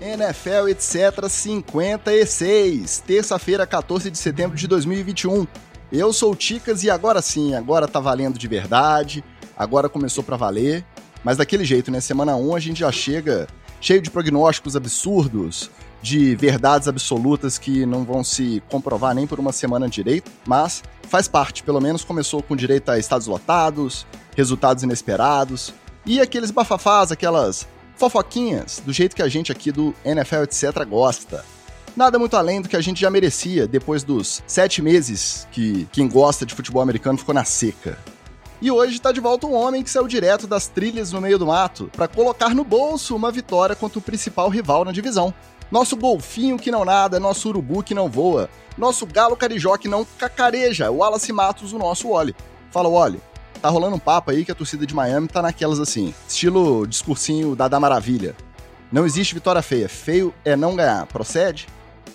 NFL etc 56, terça-feira, 14 de setembro de 2021. Eu sou o Ticas e agora sim, agora tá valendo de verdade, agora começou para valer, mas daquele jeito, né? Semana 1 a gente já chega cheio de prognósticos absurdos, de verdades absolutas que não vão se comprovar nem por uma semana direito, mas faz parte, pelo menos começou com direito a estados lotados, resultados inesperados e aqueles bafafás, aquelas fofoquinhas, do jeito que a gente aqui do NFL etc gosta. Nada muito além do que a gente já merecia depois dos sete meses que quem gosta de futebol americano ficou na seca. E hoje está de volta um homem que saiu direto das trilhas no meio do mato para colocar no bolso uma vitória contra o principal rival na divisão. Nosso golfinho que não nada, nosso urubu que não voa, nosso galo carijó que não cacareja, o Wallace Matos, o nosso Wally. Fala, Wally, tá rolando um papo aí que a torcida de Miami tá naquelas assim, estilo discursinho da da Maravilha. Não existe vitória feia, feio é não ganhar. Procede?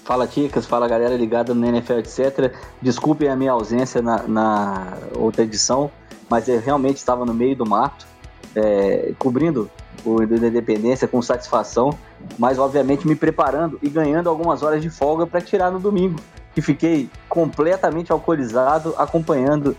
Fala Ticas, fala galera ligada no NFL, etc. Desculpem a minha ausência na, na outra edição, mas eu realmente estava no meio do mato, é, cobrindo o da Independência com satisfação, mas obviamente me preparando e ganhando algumas horas de folga para tirar no domingo, que fiquei completamente alcoolizado acompanhando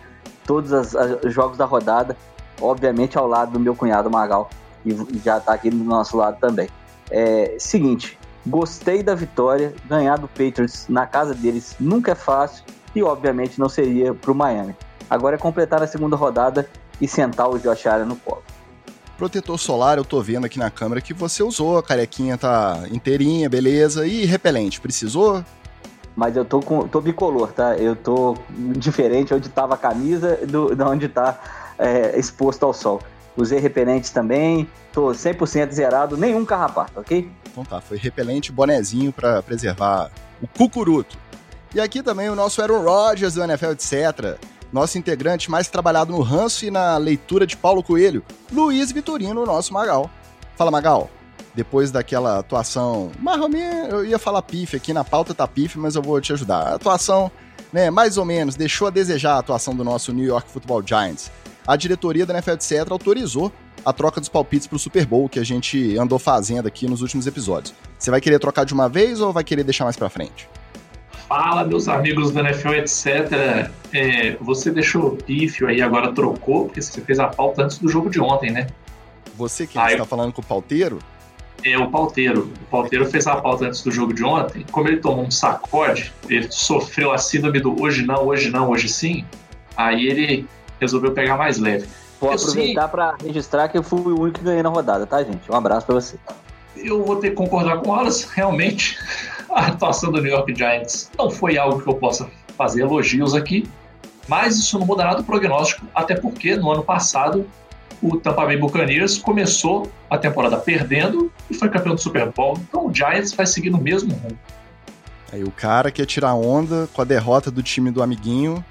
todos os jogos da rodada, obviamente ao lado do meu cunhado Magal, e já está aqui do nosso lado também. É, seguinte, gostei da vitória, ganhar do Patriots na casa deles nunca é fácil e obviamente não seria para o Miami. Agora é completar a segunda rodada e sentar o Josh Allen no colo. Protetor solar, eu tô vendo aqui na câmera que você usou, a carequinha tá inteirinha, beleza. E repelente, precisou? Mas eu tô com tô bicolor, tá? Eu tô diferente onde tava a camisa do de onde tá é, exposto ao sol. Usei repelente também, tô 100% zerado, nenhum carrapato, ok? Então tá, foi repelente, bonezinho para preservar o cucuruto. E aqui também o nosso Aaron Rodgers do NFL etc. Nosso integrante mais trabalhado no ranço e na leitura de Paulo Coelho, Luiz Vitorino, nosso Magal. Fala, Magal depois daquela atuação. Marromé, eu ia falar pife aqui na pauta tá pife, mas eu vou te ajudar. A atuação, né, mais ou menos, deixou a desejar a atuação do nosso New York Football Giants. A diretoria da NFL etc autorizou a troca dos palpites para o Super Bowl que a gente andou fazendo aqui nos últimos episódios. Você vai querer trocar de uma vez ou vai querer deixar mais para frente? Fala, meus amigos da NFL, etc. É, você deixou pífio aí, agora trocou, porque você fez a pauta antes do jogo de ontem, né? Você que está eu... falando com o pauteiro? É o pauteiro. O pauteiro fez a pauta antes do jogo de ontem. Como ele tomou um sacode, ele sofreu a síndrome do hoje não, hoje não, hoje sim. Aí ele resolveu pegar mais leve. Vou eu aproveitar para registrar que eu fui o único que ganhei na rodada, tá, gente? Um abraço para você. Eu vou ter que concordar com elas. Realmente, a atuação do New York Giants não foi algo que eu possa fazer elogios aqui, mas isso não mudará do prognóstico, até porque no ano passado o Tampa Bay Buccaneers começou a temporada perdendo e foi campeão do Super Bowl. Então o Giants vai seguir no mesmo rumo. Aí o cara quer tirar onda com a derrota do time do amiguinho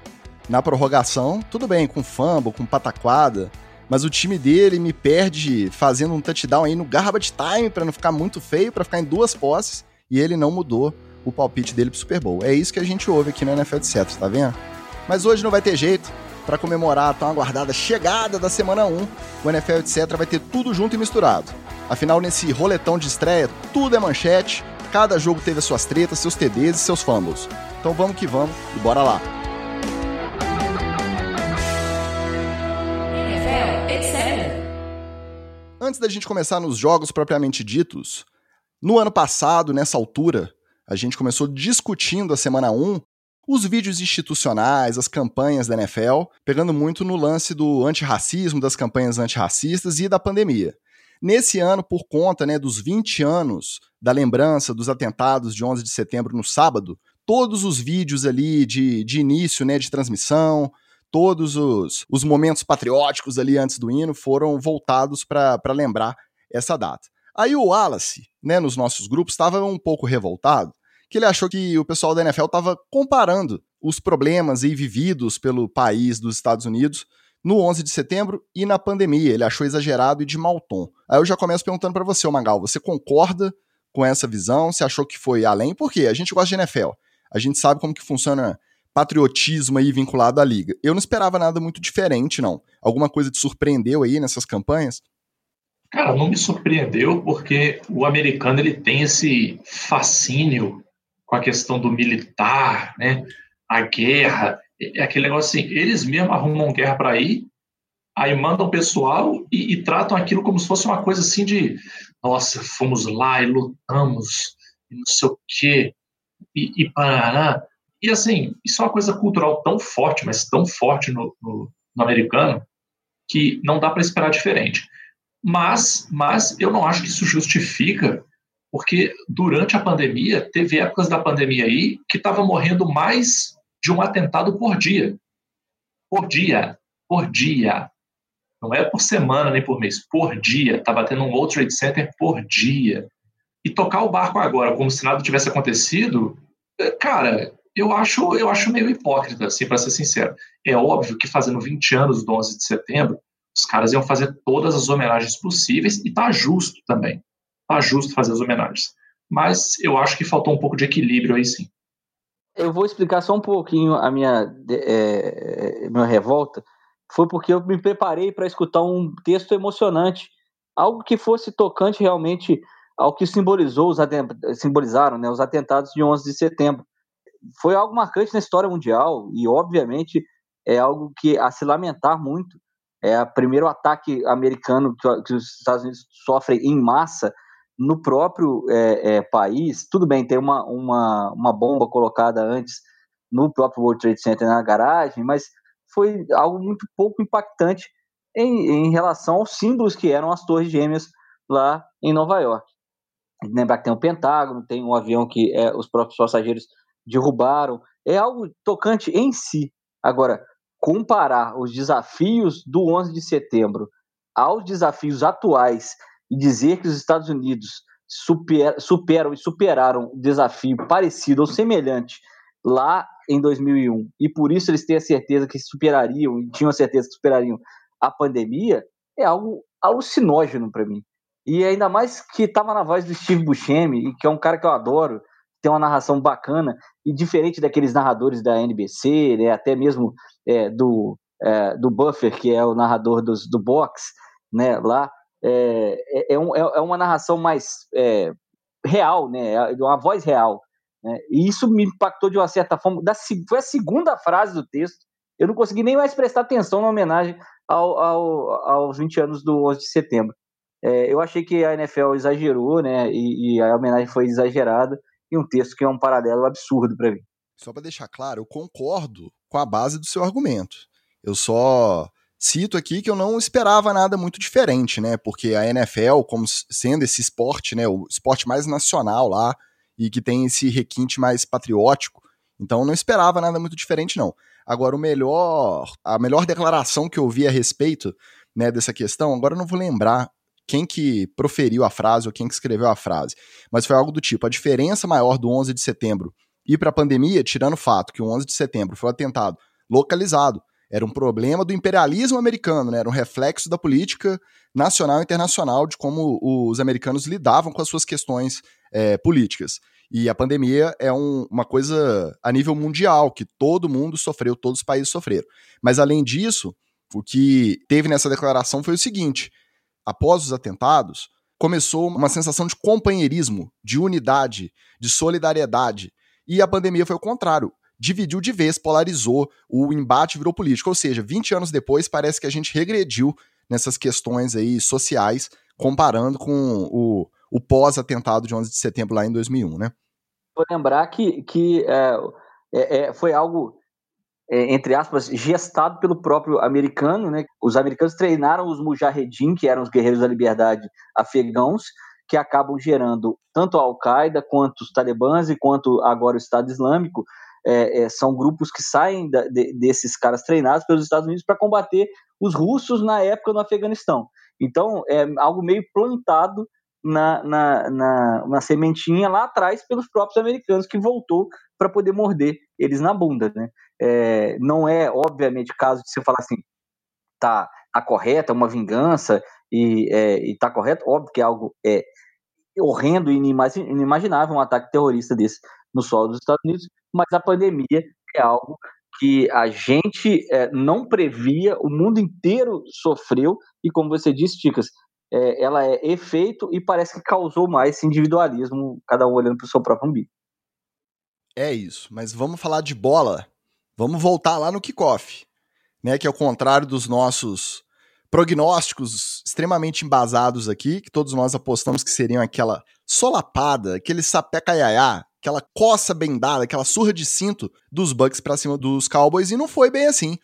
na prorrogação, tudo bem, com fumble, com pataquada, mas o time dele me perde fazendo um touchdown aí no garbage time para não ficar muito feio, para ficar em duas posses, e ele não mudou o palpite dele pro Super Bowl. É isso que a gente ouve aqui no NFL etc, tá vendo? Mas hoje não vai ter jeito para comemorar a tão aguardada chegada da semana 1, o NFL etc vai ter tudo junto e misturado. Afinal, nesse roletão de estreia, tudo é manchete, cada jogo teve as suas tretas, seus TDs e seus fumbles. Então vamos que vamos e bora lá. Antes da gente começar nos jogos propriamente ditos, no ano passado, nessa altura, a gente começou discutindo a semana 1 os vídeos institucionais, as campanhas da NFL, pegando muito no lance do antirracismo, das campanhas antirracistas e da pandemia. Nesse ano, por conta né, dos 20 anos da lembrança dos atentados de 11 de setembro no sábado, todos os vídeos ali de, de início né, de transmissão, todos os, os momentos patrióticos ali antes do hino foram voltados para lembrar essa data. Aí o Wallace, né, nos nossos grupos, estava um pouco revoltado, que ele achou que o pessoal da NFL estava comparando os problemas aí vividos pelo país dos Estados Unidos no 11 de setembro e na pandemia. Ele achou exagerado e de mau tom. Aí eu já começo perguntando para você, Magal, você concorda com essa visão? Você achou que foi além? Por quê? A gente gosta de NFL. A gente sabe como que funciona patriotismo aí vinculado à liga. Eu não esperava nada muito diferente, não. Alguma coisa te surpreendeu aí nessas campanhas? Cara, não me surpreendeu porque o americano ele tem esse fascínio com a questão do militar, né? A guerra, é aquele negócio assim, eles mesmos arrumam guerra para ir, aí mandam pessoal e, e, tratam aquilo como se fosse uma coisa assim de, nossa, fomos lá e lutamos, e não sei o quê, e, e parará. E assim, isso é uma coisa cultural tão forte, mas tão forte no, no, no americano, que não dá para esperar diferente. Mas, mas eu não acho que isso justifica, porque durante a pandemia, teve épocas da pandemia aí que estava morrendo mais de um atentado por dia. Por dia. Por dia. Não é por semana nem por mês. Por dia. Estava tendo um World Trade Center por dia. E tocar o barco agora como se nada tivesse acontecido, é, cara, eu acho, eu acho meio hipócrita, assim, para ser sincero. É óbvio que fazendo 20 anos do 11 de setembro, os caras iam fazer todas as homenagens possíveis e tá justo também. Tá justo fazer as homenagens. Mas eu acho que faltou um pouco de equilíbrio aí sim. Eu vou explicar só um pouquinho a minha, é, minha revolta. Foi porque eu me preparei para escutar um texto emocionante, algo que fosse tocante realmente ao que simbolizou os simbolizaram né, os atentados de 11 de setembro foi algo marcante na história mundial e, obviamente, é algo que a se lamentar muito. É o primeiro ataque americano que, os Estados Unidos sofrem em massa no próprio é, é, país. Tudo bem, tem uma, uma, uma bomba colocada antes no próprio World Trade Center na garagem, mas foi algo muito pouco impactante em, em relação aos símbolos que eram as Torres Gêmeas lá em Nova York. Lembrar que tem o Pentágono, tem um avião que é, os próprios passageiros derrubaram. É algo tocante em si. Agora, comparar os desafios do 11 de setembro aos desafios atuais e dizer que os Estados Unidos super, superam e superaram um desafio parecido ou semelhante lá em 2001 e por isso eles têm a certeza que superariam e tinham a certeza que superariam a pandemia é algo alucinógeno para mim. E ainda mais que estava na voz do Steve Buscemi, que é um cara que eu adoro, tem uma narração bacana e diferente daqueles narradores da NBC, né, até mesmo é, do, é, do Buffer, que é o narrador dos, do box, né, lá, é, é, é um, é, é uma narração mais é, real, né, é uma voz real. Né, e isso me impactou de uma certa forma. Da, foi a segunda frase do texto. Eu não consegui nem mais prestar atenção na homenagem ao, ao, aos 20 anos do 11 de setembro. É, eu achei que a NFL exagerou, né? E, e, a homenagem foi exagerada e um texto que é um paralelo absurdo para mim. Só para deixar claro, eu concordo com a base do seu argumento. Eu só cito aqui que eu não esperava nada muito diferente, né? Porque a NFL, como sendo esse esporte, né, o esporte mais nacional lá e que tem esse requinte mais patriótico, então não esperava nada muito diferente não. Agora o melhor, a melhor declaração que eu vi a respeito, né, dessa questão, agora eu não vou lembrar quem que proferiu a frase ou quem que escreveu a frase, mas foi algo do tipo: a diferença maior do 11 de setembro e para a pandemia, tirando o fato que o 11 de setembro foi um atentado localizado, era um problema do imperialismo americano, né? era um reflexo da política nacional e internacional de como os americanos lidavam com as suas questões é, políticas. E a pandemia é um, uma coisa a nível mundial, que todo mundo sofreu, todos os países sofreram. Mas além disso, o que teve nessa declaração foi o seguinte: após os atentados, começou uma sensação de companheirismo, de unidade, de solidariedade. E a pandemia foi o contrário. Dividiu de vez, polarizou, o embate virou político. Ou seja, 20 anos depois, parece que a gente regrediu nessas questões aí sociais, comparando com o, o pós-atentado de 11 de setembro lá em 2001, né? Vou lembrar que, que é, é, é foi algo é, entre aspas, gestado pelo próprio americano. Né? Os americanos treinaram os mujahedin, que eram os guerreiros da liberdade afegãos, que acabam gerando tanto a Al-Qaeda, quanto os talibãs e quanto agora o Estado Islâmico. É, é, são grupos que saem da, de, desses caras treinados pelos Estados Unidos para combater os russos na época no Afeganistão. Então, é algo meio plantado na, na, na, na sementinha lá atrás pelos próprios americanos, que voltou para poder morder eles na bunda. Né? É, não é, obviamente, caso de você falar assim, tá, tá correto, é uma vingança e, é, e tá correto, óbvio que é algo é, horrendo e inimaginável um ataque terrorista desse no solo dos Estados Unidos, mas a pandemia é algo que a gente é, não previa, o mundo inteiro sofreu, e como você disse, Ticas, é, ela é efeito e parece que causou mais esse individualismo, cada um olhando para o seu próprio umbigo. É isso, mas vamos falar de bola. Vamos voltar lá no kickoff, né? Que é o contrário dos nossos prognósticos extremamente embasados aqui, que todos nós apostamos que seriam aquela solapada, aquele sapé caiaiá, aquela coça bem dada, aquela surra de cinto dos Bucks para cima dos Cowboys, e não foi bem assim.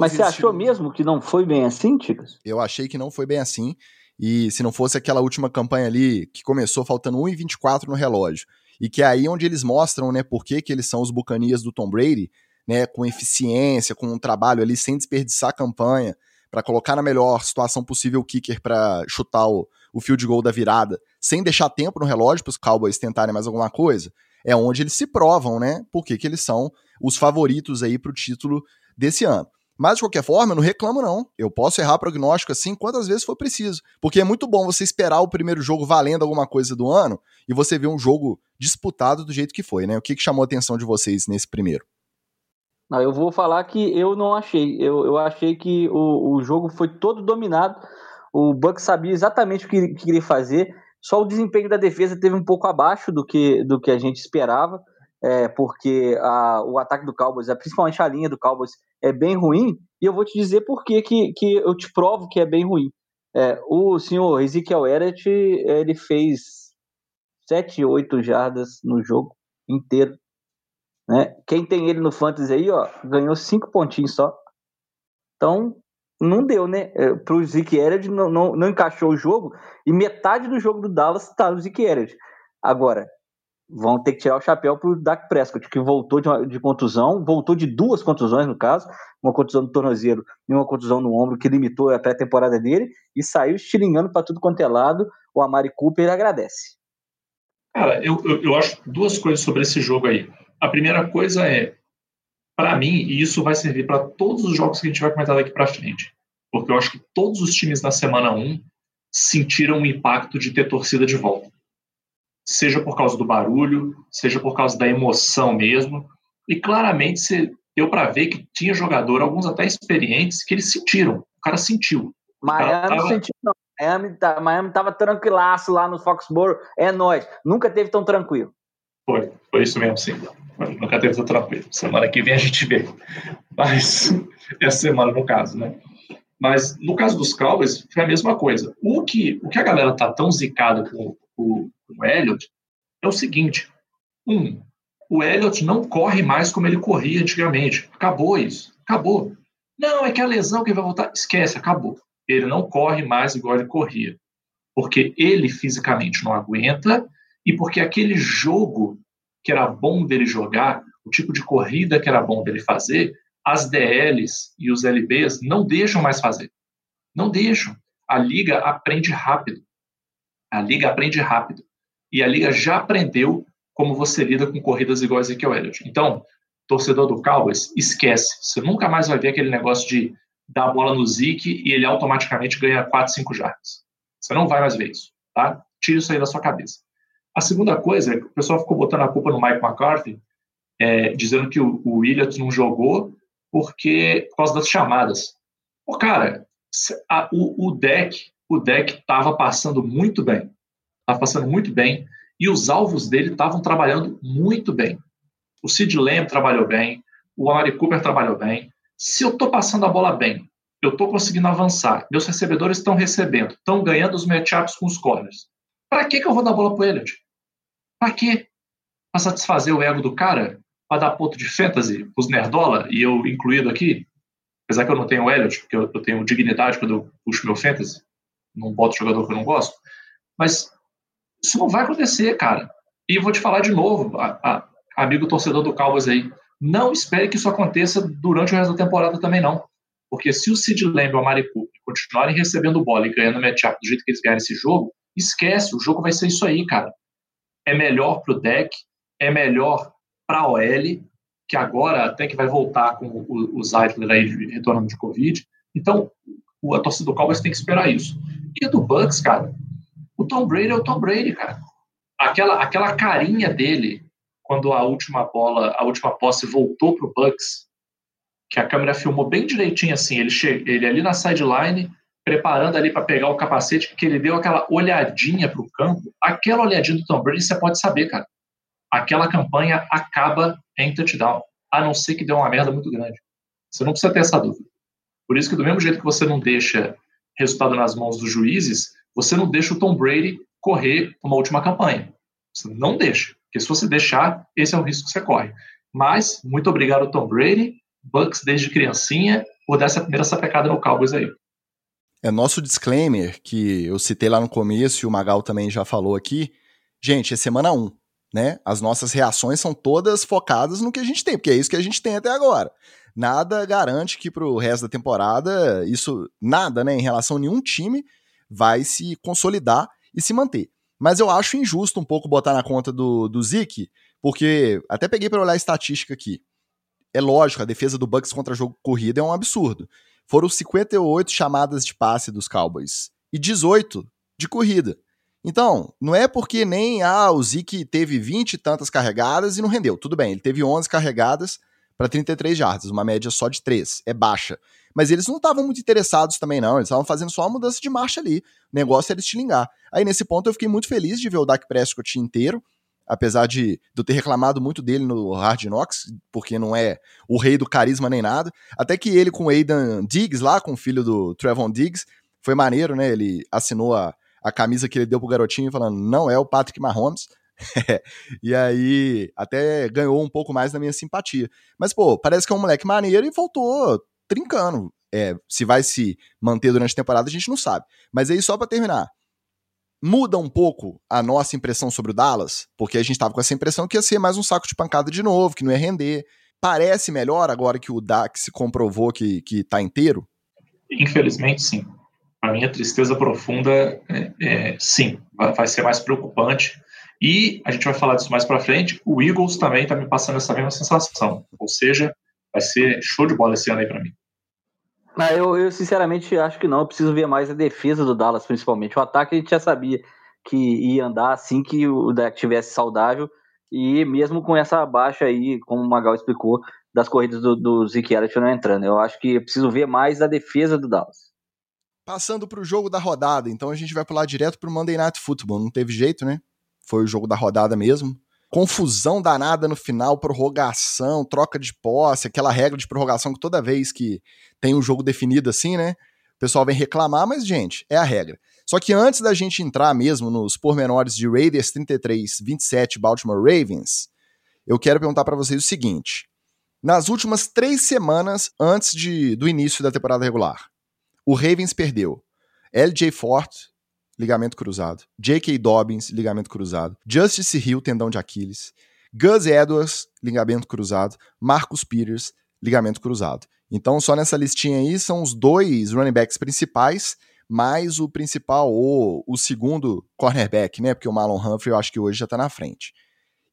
Mas você achou mesmo que não foi bem assim, Ticas? Eu achei que não foi bem assim. E se não fosse aquela última campanha ali, que começou faltando 1,24 no relógio, e que é aí onde eles mostram, né, por que, que eles são os bucanias do Tom Brady, né, com eficiência, com um trabalho ali sem desperdiçar a campanha, para colocar na melhor situação possível o kicker para chutar o, o field goal da virada, sem deixar tempo no relógio para os Cowboys tentarem mais alguma coisa, é onde eles se provam, né, por que, eles são os favoritos aí para o título desse ano. Mas, de qualquer forma, eu não reclamo, não. Eu posso errar prognóstico assim quantas vezes for preciso. Porque é muito bom você esperar o primeiro jogo valendo alguma coisa do ano e você ver um jogo disputado do jeito que foi, né? O que, que chamou a atenção de vocês nesse primeiro? Eu vou falar que eu não achei. Eu, eu achei que o, o jogo foi todo dominado. O Bucks sabia exatamente o que queria fazer. Só o desempenho da defesa teve um pouco abaixo do que, do que a gente esperava é, porque a, o ataque do Cowboys, é, principalmente a linha do Cowboys, é bem ruim, e eu vou te dizer por que, que, eu te provo que é bem ruim. É, o senhor Ezekiel Elliott, ele fez 7, 8 jardas no jogo inteiro. Né? Quem tem ele no Fantasy aí, ó, ganhou 5 pontinhos só. Então, não deu, né? É, Para o Zeke Elliott não, não, não encaixou o jogo, e metade do jogo do Dallas está no Zeke Elliott. Agora, vão ter que tirar o chapéu para o Dak Prescott, que voltou de, uma, de, contusão, voltou de duas contusões, no caso, uma contusão no tornozelo e uma contusão no ombro, que limitou a pré-temporada dele, e saiu estilingando para tudo quanto é lado. O Amari Cooper agradece. Cara, eu, eu, eu acho duas coisas sobre esse jogo aí. A primeira coisa é, para mim, e isso vai servir para todos os jogos que a gente vai comentar daqui para frente, porque eu acho que todos os times na semana 1 sentiram o impacto de ter torcida de volta seja por causa do barulho, seja por causa da emoção mesmo. E claramente você deu para ver que tinha jogador, alguns até experientes, que eles sentiram. O cara sentiu. Miami tava... sentiu, não. Miami, tá, Miami tava tranquilaço lá no Foxborough. É nós. Nunca teve tão tranquilo. Foi, foi isso mesmo, sim. Nunca teve tranquilo. Semana que vem a gente vê. Mas, essa semana no caso, né? Mas no caso dos Cowboys, foi a mesma coisa. O que, o que a galera tá tão zicada com, com, com o Elliott é o seguinte: um, o Elliott não corre mais como ele corria antigamente. Acabou isso. Acabou. Não, é que a lesão que vai voltar. Esquece, acabou. Ele não corre mais igual ele corria. Porque ele fisicamente não aguenta e porque aquele jogo que era bom dele jogar, o tipo de corrida que era bom dele fazer, as DLs e os LBs não deixam mais fazer. Não deixam. A liga aprende rápido. A liga aprende rápido. E a liga já aprendeu como você lida com corridas iguais a Ezekiel Elliott. Então, torcedor do Cowboys, esquece. Você nunca mais vai ver aquele negócio de dar a bola no Zeke e ele automaticamente ganha 4, 5 jardas. Você não vai mais ver isso, tá? Tire isso aí da sua cabeça. A segunda coisa é que o pessoal ficou botando a culpa no Mike McCarthy, é, dizendo que o, o Williams não jogou porque por causa das chamadas. Pô, cara, a, o, o deck o deck estava passando muito bem. Estava passando muito bem. E os alvos dele estavam trabalhando muito bem. O Sid Lamb trabalhou bem. O Amari Cooper trabalhou bem. Se eu estou passando a bola bem, eu estou conseguindo avançar, meus recebedores estão recebendo, estão ganhando os matchups com os corners. Para que, que eu vou dar bola para ele? Para quê? Para satisfazer o ego do cara? Para dar ponto de fantasy os nerdola e eu incluído aqui? Apesar que eu não tenho Elliot, porque eu, eu tenho dignidade quando eu puxo meu fantasy não boto jogador que eu não gosto. Mas isso não vai acontecer, cara. E vou te falar de novo, a, a, amigo torcedor do Cowboys aí, não espere que isso aconteça durante o resto da temporada também não. Porque se o Sid Lamb e o Amari Cooper continuarem recebendo bola e ganhando matchup do jeito que eles ganham esse jogo, esquece, o jogo vai ser isso aí, cara. É melhor pro deck, é melhor pra OL, que agora até que vai voltar com o, o Zeitler aí retornando de Covid. Então, a torcida do Cowboys tem que esperar isso. E do Bucks, cara, o Tom Brady é o Tom Brady, cara. Aquela, aquela carinha dele quando a última bola, a última posse voltou pro Bucks, que a câmera filmou bem direitinho assim, ele, che ele ali na sideline, preparando ali para pegar o capacete, que ele deu aquela olhadinha para o campo, aquela olhadinha do Tom Brady, você pode saber, cara. Aquela campanha acaba em touchdown, a não ser que dê uma merda muito grande. Você não precisa ter essa dúvida. Por isso que do mesmo jeito que você não deixa resultado nas mãos dos juízes, você não deixa o Tom Brady correr uma última campanha. Você não deixa. Porque se você deixar, esse é o risco que você corre. Mas, muito obrigado, Tom Brady, Bucks desde criancinha, por dar essa primeira sapecada no Cowboys aí. É nosso disclaimer, que eu citei lá no começo e o Magal também já falou aqui. Gente, é semana 1, né? As nossas reações são todas focadas no que a gente tem, porque é isso que a gente tem até agora. Nada garante que pro resto da temporada, isso, nada, né, em relação a nenhum time, vai se consolidar e se manter. Mas eu acho injusto um pouco botar na conta do, do porque até peguei para olhar a estatística aqui. É lógico, a defesa do Bucks contra jogo corrida é um absurdo. Foram 58 chamadas de passe dos Cowboys e 18 de corrida. Então, não é porque nem ah, o Zeke teve 20 e tantas carregadas e não rendeu. Tudo bem, ele teve 11 carregadas para 33 jardas, uma média só de 3. É baixa. Mas eles não estavam muito interessados também, não. Eles estavam fazendo só uma mudança de marcha ali. O negócio era estilingar. Aí, nesse ponto, eu fiquei muito feliz de ver o Dak Prescott inteiro apesar de, de eu ter reclamado muito dele no Hard Knocks, porque não é o rei do carisma nem nada. Até que ele com o Aidan Diggs lá, com o filho do Trevon Diggs, foi maneiro, né? Ele assinou a, a camisa que ele deu pro garotinho falando, não é o Patrick Mahomes. e aí até ganhou um pouco mais da minha simpatia. Mas, pô, parece que é um moleque maneiro e voltou trincando. É, se vai se manter durante a temporada, a gente não sabe. Mas aí, só para terminar, muda um pouco a nossa impressão sobre o Dallas, porque a gente estava com essa impressão que ia ser mais um saco de pancada de novo, que não ia render. Parece melhor agora que o Dak se comprovou que, que tá inteiro? Infelizmente, sim. A minha tristeza profunda, é, é, sim, vai, vai, ser mais preocupante. E a gente vai falar disso mais para frente. O Eagles também está me passando essa mesma sensação. Ou seja, vai ser show de bola esse ano aí para mim. Ah, eu, eu, sinceramente acho que não. Eu preciso ver mais a defesa do Dallas, principalmente. O ataque a gente já sabia que ia andar assim que o Dak tivesse saudável. E mesmo com essa baixa aí, como o Magal explicou, das corridas do, do Zeke não entrando. Eu acho que eu preciso ver mais a defesa do Dallas. Passando para o jogo da rodada, então a gente vai pular direto para o Monday Night Football. Não teve jeito, né? Foi o jogo da rodada mesmo confusão danada no final, prorrogação, troca de posse, aquela regra de prorrogação que toda vez que tem um jogo definido assim, né? O pessoal vem reclamar, mas, gente, é a regra. Só que antes da gente entrar mesmo nos pormenores de Raiders 33, 27 Baltimore Ravens, eu quero perguntar para vocês o seguinte. Nas últimas três semanas antes de, do início da temporada regular, o Ravens perdeu LJ Fort, ligamento cruzado. J.K. Dobbins, ligamento cruzado. Justice Hill, tendão de Aquiles. Gus Edwards, ligamento cruzado. Marcus Peters, ligamento cruzado. Então, só nessa listinha aí são os dois running backs principais, mais o principal ou o segundo cornerback, né? Porque o Marlon Humphrey eu acho que hoje já tá na frente.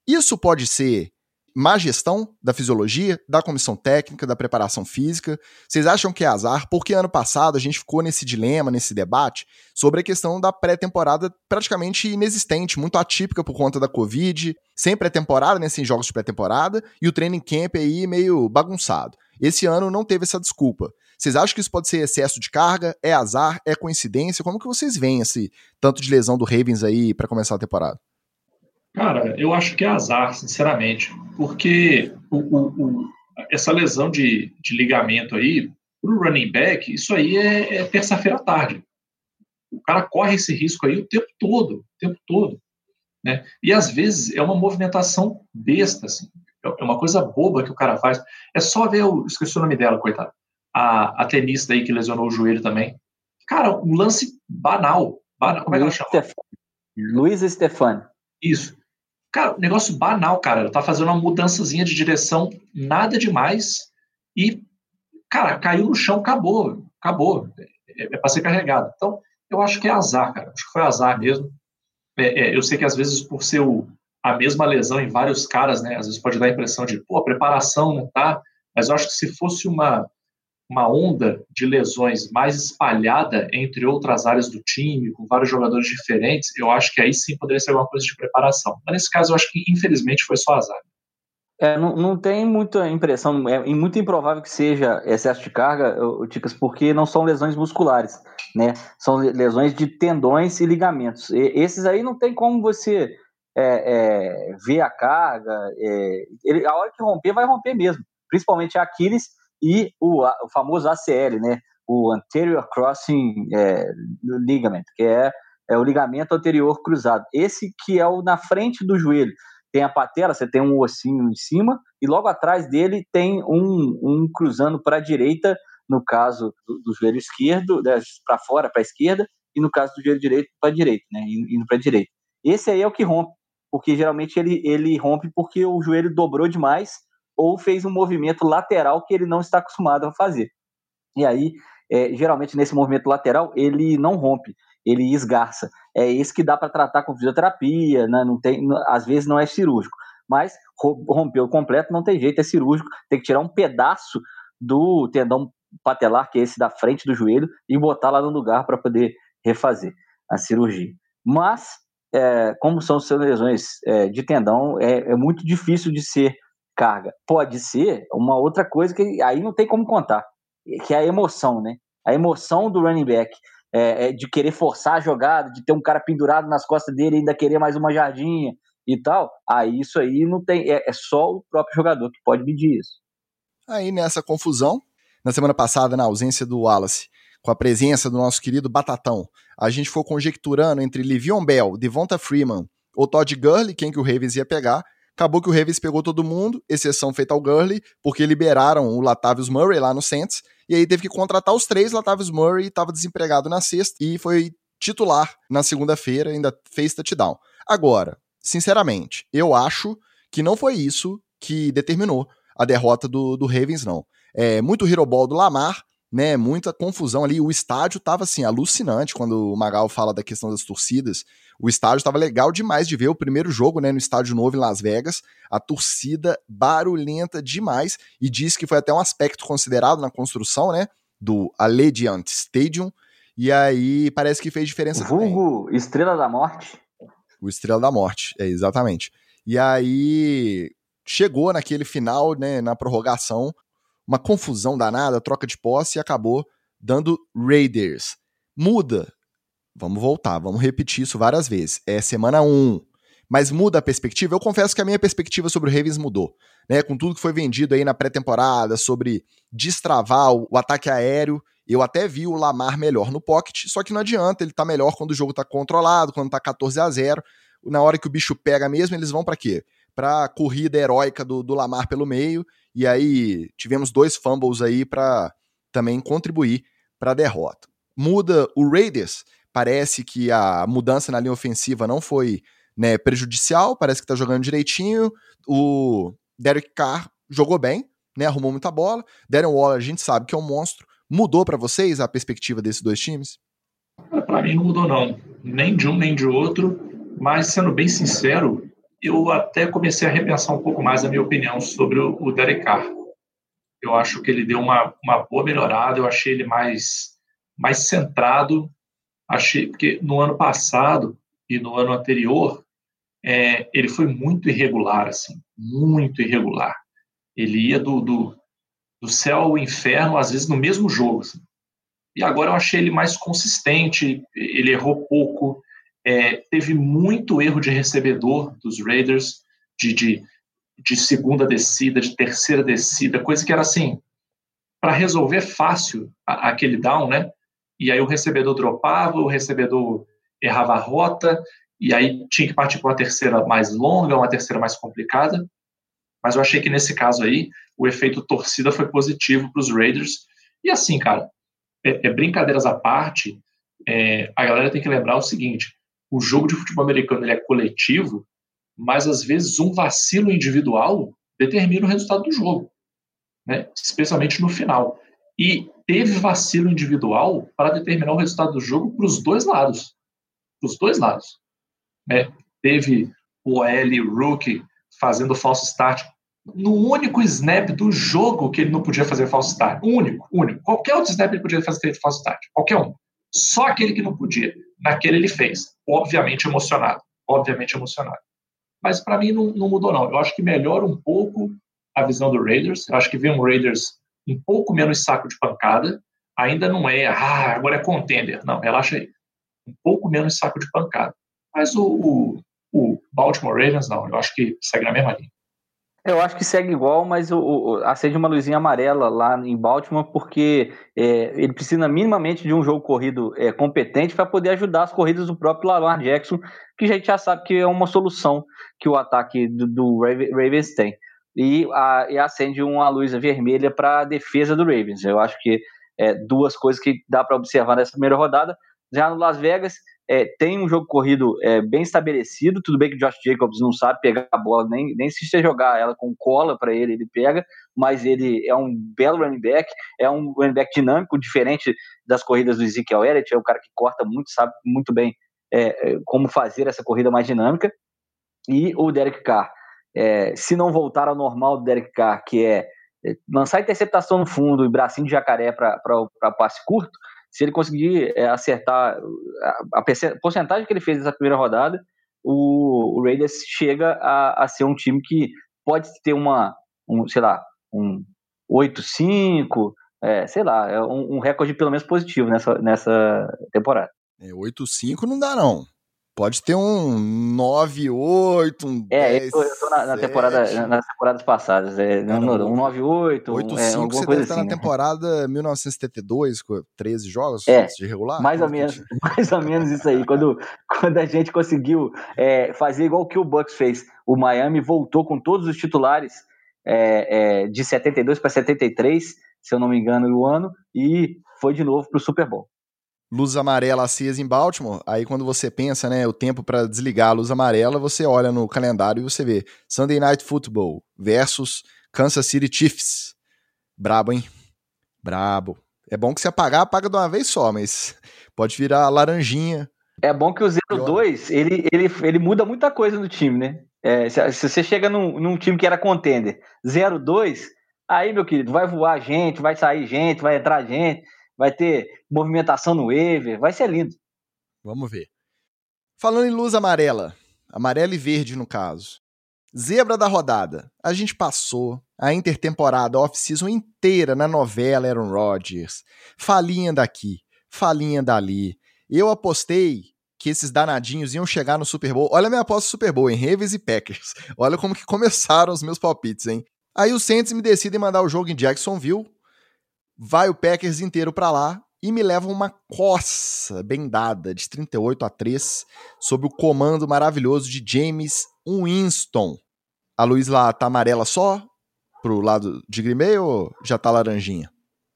Isso pode ser má gestão da fisiologia, da comissão técnica, da preparação física? Vocês acham que é azar? Porque ano passado a gente ficou nesse dilema, nesse debate, sobre a questão da pré-temporada praticamente inexistente, muito atípica por conta da Covid, sem pré-temporada, né, sem jogos de pré-temporada, e o training camp aí meio bagunçado. Esse ano não teve essa desculpa. Vocês acham que isso pode ser excesso de carga? É azar? É coincidência? Como que vocês veem esse tanto de lesão do Ravens aí para começar a temporada? Cara, eu acho que é azar, sinceramente, porque o, o, o, essa lesão de, de ligamento aí, para o running back, isso aí é, é terça-feira à tarde. O cara corre esse risco aí o tempo todo, o tempo todo. Né? E às vezes é uma movimentação besta, assim. É uma coisa boba que o cara faz. É só ver, eu esqueci o nome dela, coitado. A, a tenista aí que lesionou o joelho também. Cara, um lance banal. banal como é que ela chama? Luiz Stefani. Isso. Cara, negócio banal, cara. Tá fazendo uma mudançazinha de direção, nada demais. E, cara, caiu no chão, acabou. Acabou. É, é pra ser carregado. Então, eu acho que é azar, cara. Acho que foi azar mesmo. É, é, eu sei que às vezes, por ser o, a mesma lesão em vários caras, né? Às vezes pode dar a impressão de, pô, a preparação não tá. Mas eu acho que se fosse uma, uma onda de lesões mais espalhada entre outras áreas do time, com vários jogadores diferentes, eu acho que aí sim poderia ser alguma coisa de preparação. Mas nesse caso, eu acho que infelizmente foi só azar. É, não, não tem muita impressão, é muito improvável que seja excesso de carga, Ticas, porque não são lesões musculares. né? São lesões de tendões e ligamentos. E, esses aí não tem como você é, é, ver a carga. É, ele, a hora que romper, vai romper mesmo. Principalmente a Aquiles e o, o famoso ACL, né? O Anterior Crossing é, Ligament, que é, é o ligamento anterior cruzado. Esse que é o na frente do joelho. Tem a patela, você tem um ossinho em cima, e logo atrás dele tem um, um cruzando para a direita, no caso do, do joelho esquerdo, né, para fora, para a esquerda, e no caso do joelho direito, para a direita, né, indo para a direita. Esse aí é o que rompe, porque geralmente ele, ele rompe porque o joelho dobrou demais ou fez um movimento lateral que ele não está acostumado a fazer. E aí, é, geralmente nesse movimento lateral, ele não rompe, ele esgarça. É esse que dá para tratar com fisioterapia, né? não tem, às vezes não é cirúrgico. Mas rompeu completo, não tem jeito, é cirúrgico, tem que tirar um pedaço do tendão patelar, que é esse da frente do joelho, e botar lá no lugar para poder refazer a cirurgia. Mas, é, como são lesões é, de tendão, é, é muito difícil de ser carga. Pode ser uma outra coisa que aí não tem como contar, que é a emoção, né? A emoção do running back, é, é, de querer forçar a jogada, de ter um cara pendurado nas costas dele e ainda querer mais uma jardinha e tal. Aí isso aí não tem, é, é só o próprio jogador que pode medir isso. Aí nessa confusão, na semana passada, na ausência do Wallace, com a presença do nosso querido Batatão, a gente foi conjecturando entre Livion Bell, Devonta Freeman ou Todd Gurley, quem que o Ravens ia pegar, Acabou que o Ravens pegou todo mundo, exceção feita ao Gurley, porque liberaram o Latavius Murray lá no Saints, e aí teve que contratar os três. Latavius Murray estava desempregado na sexta e foi titular na segunda-feira, ainda fez touchdown. Agora, sinceramente, eu acho que não foi isso que determinou a derrota do, do Ravens, não. É muito hero do Lamar, né? Muita confusão ali. O estádio tava assim, alucinante quando o Magal fala da questão das torcidas. O estádio estava legal demais de ver o primeiro jogo, né, no estádio novo em Las Vegas. A torcida barulhenta demais e diz que foi até um aspecto considerado na construção, né, do Allegiant Stadium. E aí parece que fez diferença Vulgo também. Estrela da Morte. O Estrela da Morte, é exatamente. E aí chegou naquele final, né, na prorrogação, uma confusão danada, troca de posse e acabou dando Raiders. Muda Vamos voltar, vamos repetir isso várias vezes. É semana 1. Mas muda a perspectiva? Eu confesso que a minha perspectiva sobre o Ravens mudou. Né? Com tudo que foi vendido aí na pré-temporada, sobre destravar o, o, ataque aéreo, eu até vi o Lamar melhor no pocket, só que não adianta, ele tá melhor quando o jogo tá controlado, quando tá 14 a 0 Na hora que o bicho pega mesmo, eles vão para quê? Pra corrida heróica do, do Lamar pelo meio, e aí tivemos dois fumbles aí para também contribuir para a derrota. Muda o Raiders, Parece que a mudança na linha ofensiva não foi né, prejudicial, parece que tá jogando direitinho. O Derek Carr jogou bem, né, arrumou muita bola. Darren Waller, a gente sabe que é um monstro. Mudou para vocês a perspectiva desses dois times? Para mim não mudou não, nem de um nem de outro. Mas sendo bem sincero, eu até comecei a repensar um pouco mais a minha opinião sobre o Derek Carr. Eu acho que ele deu uma, uma boa melhorada, eu achei ele mais, mais centrado, achei porque no ano passado e no ano anterior é, ele foi muito irregular, assim, muito irregular. Ele ia do, do, do céu ao inferno, às vezes no mesmo jogo. Assim. E agora eu achei ele mais consistente, ele errou pouco, é, teve muito erro de recebedor dos Raiders, de, de, de segunda descida, de terceira descida, coisa que era assim, para resolver fácil a, aquele down, né? E aí o recebedor dropava, o recebedor errava a rota, e aí tinha que partir para uma terceira mais longa, uma terceira mais complicada. Mas eu achei que nesse caso aí, o efeito torcida foi positivo para os Raiders. E assim, cara, é, é brincadeiras à parte, é, a galera tem que lembrar o seguinte: o jogo de futebol americano ele é coletivo, mas às vezes um vacilo individual determina o resultado do jogo, né? especialmente no final. E teve vacilo individual para determinar o resultado do jogo para os dois lados. Para os dois lados. Né? Teve o OL Rookie fazendo falso start no único snap do jogo que ele não podia fazer falso start. Único, único. Qualquer outro snap ele podia fazer falso start. Qualquer um. Só aquele que não podia. Naquele ele fez. Obviamente emocionado. Obviamente emocionado. Mas para mim não, não, mudou, não. Eu acho que melhora um pouco a visão do Raiders. Eu acho que vê um Raiders um pouco menos saco de pancada. ainda não é, ah, agora é contender. Não, relaxa aí. Um pouco menos saco de pancada. Mas o, o, o Baltimore Ravens, não, eu acho que segue na mesma linha. Eu acho que segue igual, mas o, o, acende uma luzinha amarela lá em Baltimore, porque é, ele precisa minimamente de um jogo corrido é, competente para poder ajudar as corridas do próprio Lamar Jackson, que a gente já sabe que é uma solução que o ataque do, do Ravens tem. E, a, e, acende uma luz vermelha para a defesa do Ravens. Eu acho que é, duas coisas que dá para observar nessa primeira rodada. Já no Las Vegas, é, tem um jogo corrido é, bem estabelecido. Tudo bem que o Josh Jacobs não sabe pegar a bola, nem, nem se você jogar ela com cola para ele, ele pega, mas ele é um belo running back, é um running back dinâmico, diferente das corridas do Ezekiel Elliott, é um cara que corta muito, sabe muito bem é, é como fazer essa corrida mais dinâmica. E o Derek Carr, é, se não voltar ao normal do Derek Carr, que é, é lançar interceptação no fundo e bracinho de jacaré para passe curto, se ele conseguir é, acertar a, a, porcentagem que ele fez nessa primeira rodada, o, o Raiders chega a, a, ser um time que pode ter uma, um, sei lá, um 8-5, é, sei lá, é um, um, recorde pelo menos positivo nessa, nessa temporada. É, 8-5 não dá não. Pode ter um 9, 8, um 10, É, eu tô, eu tô na, na temporada, nas temporadas passadas. É, Cara, um 9, 8, 8 é, 5 você deve estar assim, na né? temporada 1972, com 13 jogos é, de regular? Mais ou, menos, mais ou menos isso aí. quando, quando a gente conseguiu é, fazer igual que o Bucks fez. O Miami voltou com todos os titulares é, é, de 72 para 73, se eu não me engano, o ano, e foi de novo para o Super Bowl luz amarela acesa em Baltimore, aí quando você pensa, né, o tempo para desligar a luz amarela, você olha no calendário e você vê Sunday Night Football versus Kansas City Chiefs. Brabo, hein? Brabo. É bom que se apagar, apaga de uma vez só, mas pode virar laranjinha. É bom que o 0-2, ele, ele, ele muda muita coisa no time, né? É, se, se, você chega num, num time que era contender 0-2, aí, meu querido, vai voar gente, vai sair gente, vai entrar gente vai ter movimentação no waiver, vai ser lindo. Vamos ver. Falando em luz amarela, amarela e verde no caso. Zebra da rodada. A gente passou a intertemporada off-season inteira na novela Aaron Rodgers. Falinha daqui, falinha dali. Eu apostei que esses danadinhos iam chegar no Super Bowl. Olha a minha aposta Super Bowl, em Ravens e Packers. Olha como que começaram os meus palpites, hein? Aí os Saints me decidem mandar o jogo em Jacksonville, vai o Packers inteiro para lá e me leva uma coça bem dada de 38 a 3 sob o comando maravilhoso de James Winston. A luz lá tá amarela só pro lado de Green ou já tá laranjinha?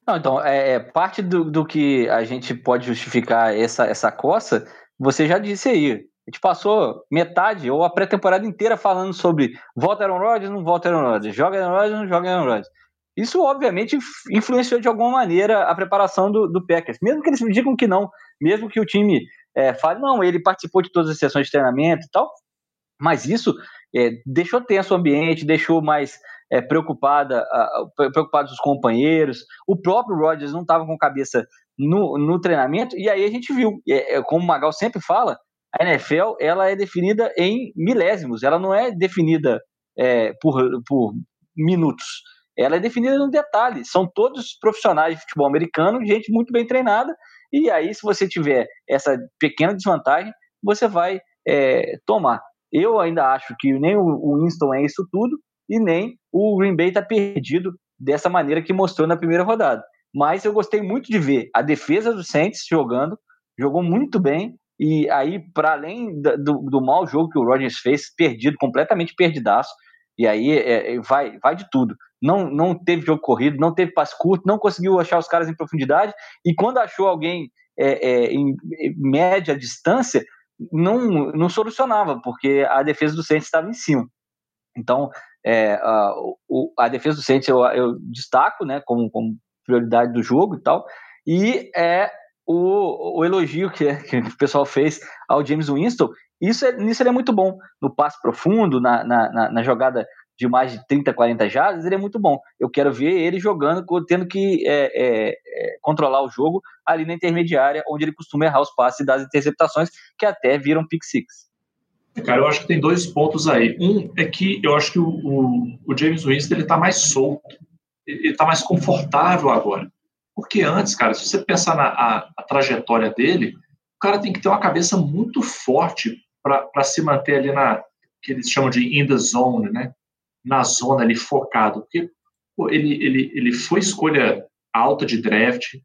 Não, então, é, é parte do, do que a gente pode justificar essa, essa coça, você já disse aí. A gente passou metade ou a pré-temporada inteira falando sobre volta Aaron Rodgers, não volta Aaron Rodgers, joga Aaron Rodgers, não joga Aaron Rodgers. Isso, obviamente, influenciou de alguma maneira a preparação do, do Packers. Mesmo que eles me digam que não, mesmo que o time é, fale, não, ele participou de todas as sessões de treinamento e tal, mas isso é, deixou tenso o ambiente, deixou mais é, preocupada, preocupados os companheiros. O próprio Rodgers não estava com cabeça no, no, treinamento, e aí a gente viu, é, como o Magal sempre fala, a NFL ela é definida em milésimos, ela não é definida é, por, por minutos ela é definida no detalhe. São todos profissionais de futebol americano, gente muito bem treinada, e aí, se você tiver essa pequena desvantagem, você vai é, tomar. Eu ainda acho que nem o Winston é isso tudo, e nem o Green Bay está perdido dessa maneira que mostrou na primeira rodada. Mas eu gostei muito de ver a defesa do Saints jogando, jogou muito bem, e aí, para além do, do mau jogo que o Rodgers fez, perdido, completamente perdidaço, e aí é, é, vai, vai de tudo. Não, não teve jogo corrido, não teve passe curto, não conseguiu achar os caras em profundidade. E quando achou alguém é, é, em, em, média distância, não, não solucionava, porque a defesa do Saints estava em cima. Então, é, a, o, a defesa do Saints eu, eu destaco né, como, como prioridade do jogo e tal. E é o, o elogio que, que, o pessoal fez ao James Winston isso é, nisso ele é muito bom. No passe profundo, na, na, na jogada de mais de 30, 40 jardas, ele é muito bom. Eu quero ver ele jogando, tendo que é, é, é, controlar o jogo ali na intermediária, onde ele costuma errar os passes das interceptações, que até viram pick six. Cara, eu acho que tem dois pontos aí. Um é que eu acho que o, o, o James Winston ele tá mais solto, ele está mais confortável agora. Porque antes, cara, se você pensar na a, a trajetória dele, cara tem que ter uma cabeça muito forte para se manter ali na que eles chamam de in the zone, né? Na zona ali focado, porque pô, ele, ele, ele foi escolha alta de draft,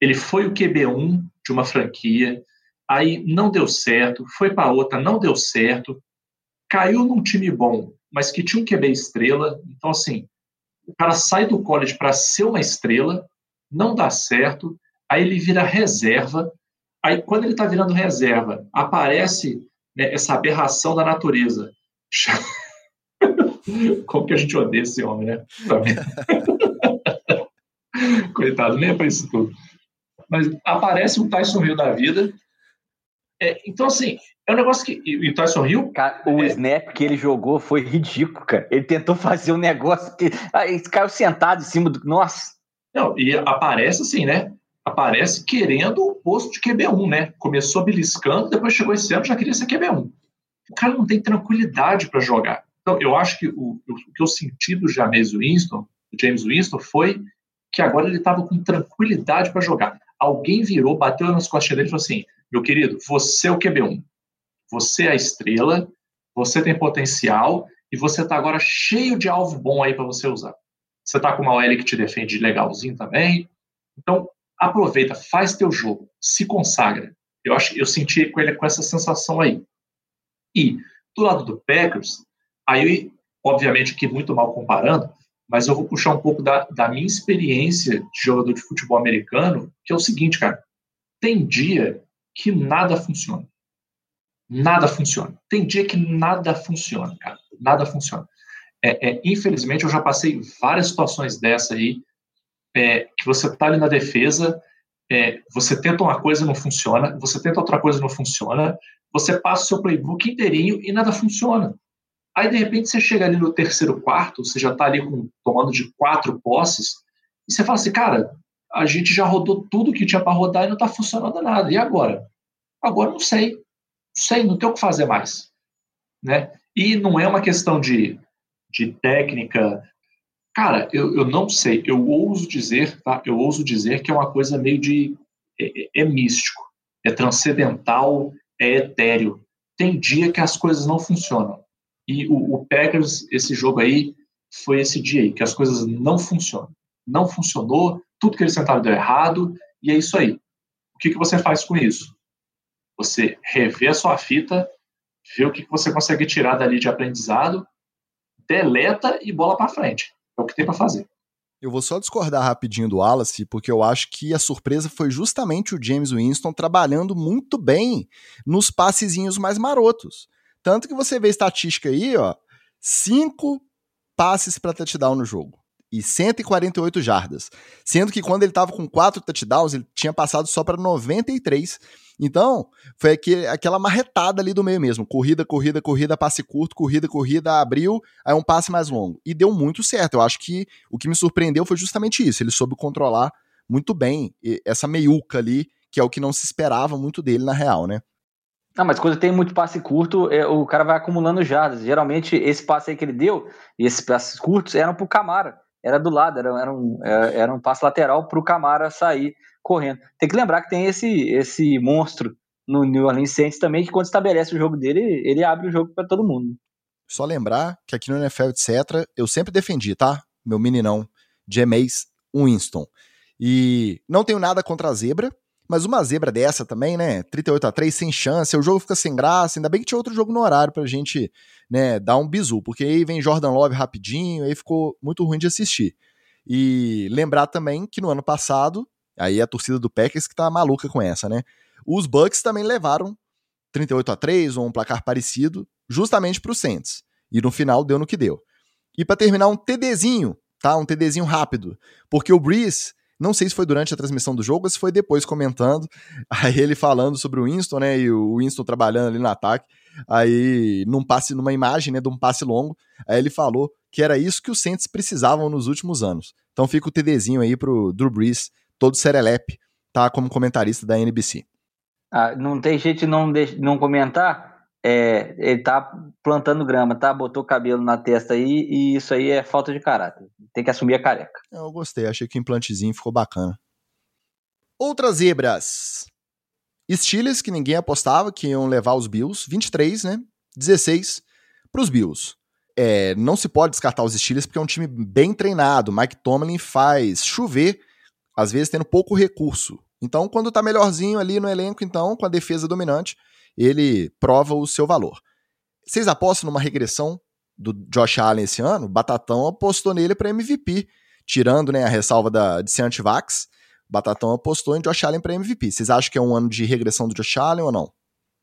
ele foi o QB1 de uma franquia, aí não deu certo, foi para outra, não deu certo, caiu num time bom, mas que tinha um QB estrela, então assim, o cara sai do college para ser uma estrela, não dá certo, aí ele vira reserva, aí quando ele está virando reserva, aparece né, essa aberração da natureza. Como que a gente odeia esse homem, né? Coitado, nem é para isso tudo. Mas aparece um Tyson Hill da vida. É, então, assim, é um negócio que. E o Tyson Hill. Cara, o é... snap que ele jogou foi ridículo, cara. Ele tentou fazer um negócio que. Ah, ele caiu sentado em cima do. Nossa! Não, e aparece assim, né? Aparece querendo o posto de QB1, né? Começou beliscando, depois chegou esse ano já queria ser QB1. O cara não tem tranquilidade para jogar. Então, eu acho que o, o que eu senti do James Winston, do James Winston, foi que agora ele estava com tranquilidade para jogar. Alguém virou, bateu nas costas dele e falou assim: meu querido, você é o QB1. Você é a estrela, você tem potencial e você está agora cheio de alvo bom aí para você usar. Você está com uma OL que te defende legalzinho também. Então, aproveita, faz teu jogo, se consagra. Eu acho eu senti com ele com essa sensação aí. E do lado do Packers, aí obviamente que muito mal comparando, mas eu vou puxar um pouco da, da minha experiência de jogador de futebol americano, que é o seguinte, cara, tem dia que nada funciona. Nada funciona. Tem dia que nada funciona, cara. Nada funciona. É, é, infelizmente, eu já passei várias situações dessa aí, é, que você tá ali na defesa, é, você tenta uma coisa e não funciona, você tenta outra coisa e não funciona, você passa o seu playbook inteirinho e nada funciona. Aí, de repente, você chega ali no terceiro quarto, você já está ali com, tomando de quatro posses, e você fala assim, cara, a gente já rodou tudo que tinha para rodar e não está funcionando nada. E agora? Agora não sei. Não sei, não tem o que fazer mais. Né? E não é uma questão de, de técnica. Cara, eu, eu não sei. Eu ouso dizer, tá? Eu ouso dizer que é uma coisa meio de. é, é, é místico, é transcendental, é etéreo. Tem dia que as coisas não funcionam. E o, o Packers, esse jogo aí, foi esse dia aí, que as coisas não funcionam. Não funcionou, tudo que eles tentaram deu errado, e é isso aí. O que, que você faz com isso? Você revê a sua fita, vê o que, que você consegue tirar dali de aprendizado, deleta e bola para frente. É o que tem para fazer. Eu vou só discordar rapidinho do Wallace, porque eu acho que a surpresa foi justamente o James Winston trabalhando muito bem nos passezinhos mais marotos. Tanto que você vê estatística aí, ó, cinco passes para touchdown no jogo e 148 jardas. Sendo que quando ele estava com quatro touchdowns, ele tinha passado só para 93. Então, foi aquele, aquela marretada ali do meio mesmo. Corrida, corrida, corrida, passe curto, corrida, corrida, abriu, aí um passe mais longo. E deu muito certo. Eu acho que o que me surpreendeu foi justamente isso. Ele soube controlar muito bem essa meiuca ali, que é o que não se esperava muito dele na real, né? Não, mas quando tem muito passe curto, é, o cara vai acumulando jardas. Geralmente, esse passe aí que ele deu, e esses passes curtos, eram pro Camara. Era do lado, era, era, um, era, era um passe lateral pro Camara sair correndo. Tem que lembrar que tem esse, esse monstro no New Orleans Saints também, que quando estabelece o jogo dele, ele abre o jogo para todo mundo. Só lembrar que aqui no NFL, etc., eu sempre defendi, tá? Meu meninão, Jameis Winston. E não tenho nada contra a zebra, mas uma zebra dessa também, né? 38 a 3 sem chance, o jogo fica sem graça. Ainda bem que tinha outro jogo no horário pra gente, né, dar um bizu, porque aí vem Jordan Love rapidinho, aí ficou muito ruim de assistir. E lembrar também que no ano passado, aí a torcida do Packers que tá maluca com essa, né? Os Bucks também levaram 38 a 3 ou um placar parecido, justamente pro Saints. E no final deu no que deu. E para terminar um TDzinho, tá? Um TDzinho rápido, porque o Breeze não sei se foi durante a transmissão do jogo ou se foi depois comentando. Aí ele falando sobre o Winston, né? E o Winston trabalhando ali no ataque. Aí, num passe, numa imagem, né? De um passe longo. Aí ele falou que era isso que os Saints precisavam nos últimos anos. Então fica o TDzinho aí pro Drew Brees, todo serelepe, tá? Como comentarista da NBC. Ah, não tem jeito de não, de, não comentar? É, ele tá plantando grama, tá? Botou cabelo na testa aí e isso aí é falta de caráter. Tem que assumir a careca. Eu gostei, achei que o implantezinho ficou bacana. Outras zebras. Steelers, que ninguém apostava que iam levar os Bills, 23, né? 16 para os Bills. É, não se pode descartar os Steelers porque é um time bem treinado. Mike Tomlin faz chover, às vezes tendo pouco recurso. Então, quando tá melhorzinho ali no elenco, então, com a defesa dominante, ele prova o seu valor. Vocês apostam numa regressão do Josh Allen esse ano? Batatão apostou nele para MVP, tirando né, a ressalva da, de ser anti-vax. Batatão apostou em Josh Allen para MVP. Vocês acham que é um ano de regressão do Josh Allen ou não?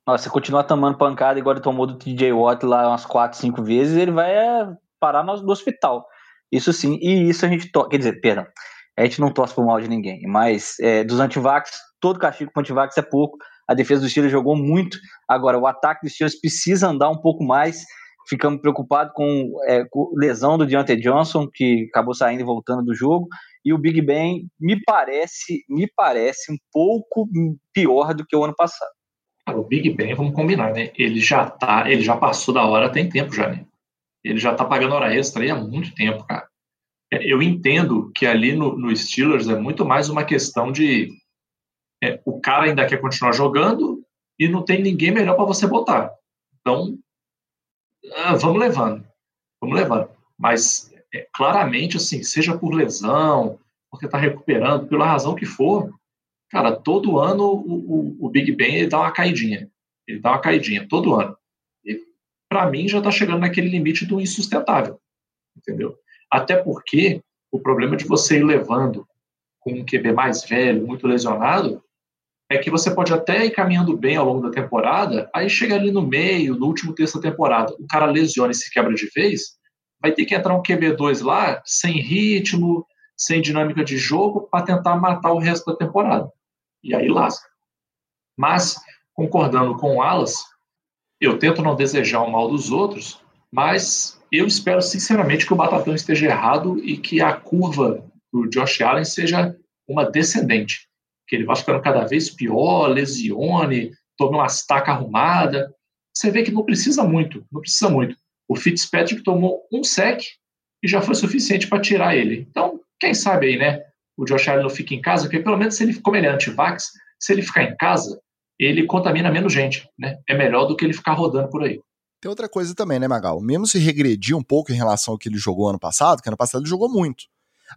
Nossa, continuar tomando pancada igual ele tomou do TJ Watt lá umas 4, 5 vezes, ele vai é, parar no, hospital. Isso sim, e isso a gente to... quer dizer, perdão, a gente não torce pro mal de ninguém, mas é, dos antivax, todo castigo com antivax é pouco. A defesa do Steelers jogou muito. Agora, o ataque do Steelers precisa andar um pouco mais. Ficamos preocupados com, é, lesão do Deontay Johnson, que acabou saindo e voltando do jogo. E o Big Ben me parece, me parece um pouco pior do que o ano passado. o Big Ben, vamos combinar, né? Ele já tá, ele já passou da hora tem tempo já, né? Ele já tá pagando hora extra aí há muito tempo, cara. É, eu entendo que ali no, no Steelers é muito mais uma questão de é, o cara ainda quer continuar jogando e não tem ninguém melhor para você botar. Então, ah, vamos levando, vamos levando. Mas é, claramente, assim, seja por lesão, porque está recuperando, pela razão que for, cara, todo ano o, o, o, Big Ben ele dá uma caidinha. Ele dá uma caidinha, todo ano. E para mim já está chegando naquele limite do insustentável, entendeu? Até porque o problema de você ir levando com um QB mais velho, muito lesionado, é que você pode até ir caminhando bem ao longo da temporada, aí chega ali no meio, no último terço da temporada, o cara lesiona e se quebra de vez, vai ter que entrar um QB2 lá, sem ritmo, sem dinâmica de jogo, para tentar matar o resto da temporada. E aí lasca. Mas, concordando com o Alas, eu tento não desejar o mal dos outros, mas eu espero sinceramente que o Batatão esteja errado e que a curva do Josh Allen seja uma descendente que ele vai ficando cada vez pior, lesione, tome uma estaca arrumada. Você vê que não precisa muito, não precisa muito. O Fitzpatrick tomou um sec e já foi suficiente para tirar ele. Então, quem sabe aí, né? O Josh Allen não fica em casa, porque pelo menos se ele, como ele é anti-vax, se ele ficar em casa, ele contamina menos gente, né? É melhor do que ele ficar rodando por aí. Tem outra coisa também, né, Magal? Mesmo se regredir um pouco em relação ao que ele jogou ano passado, que ano passado ele jogou muito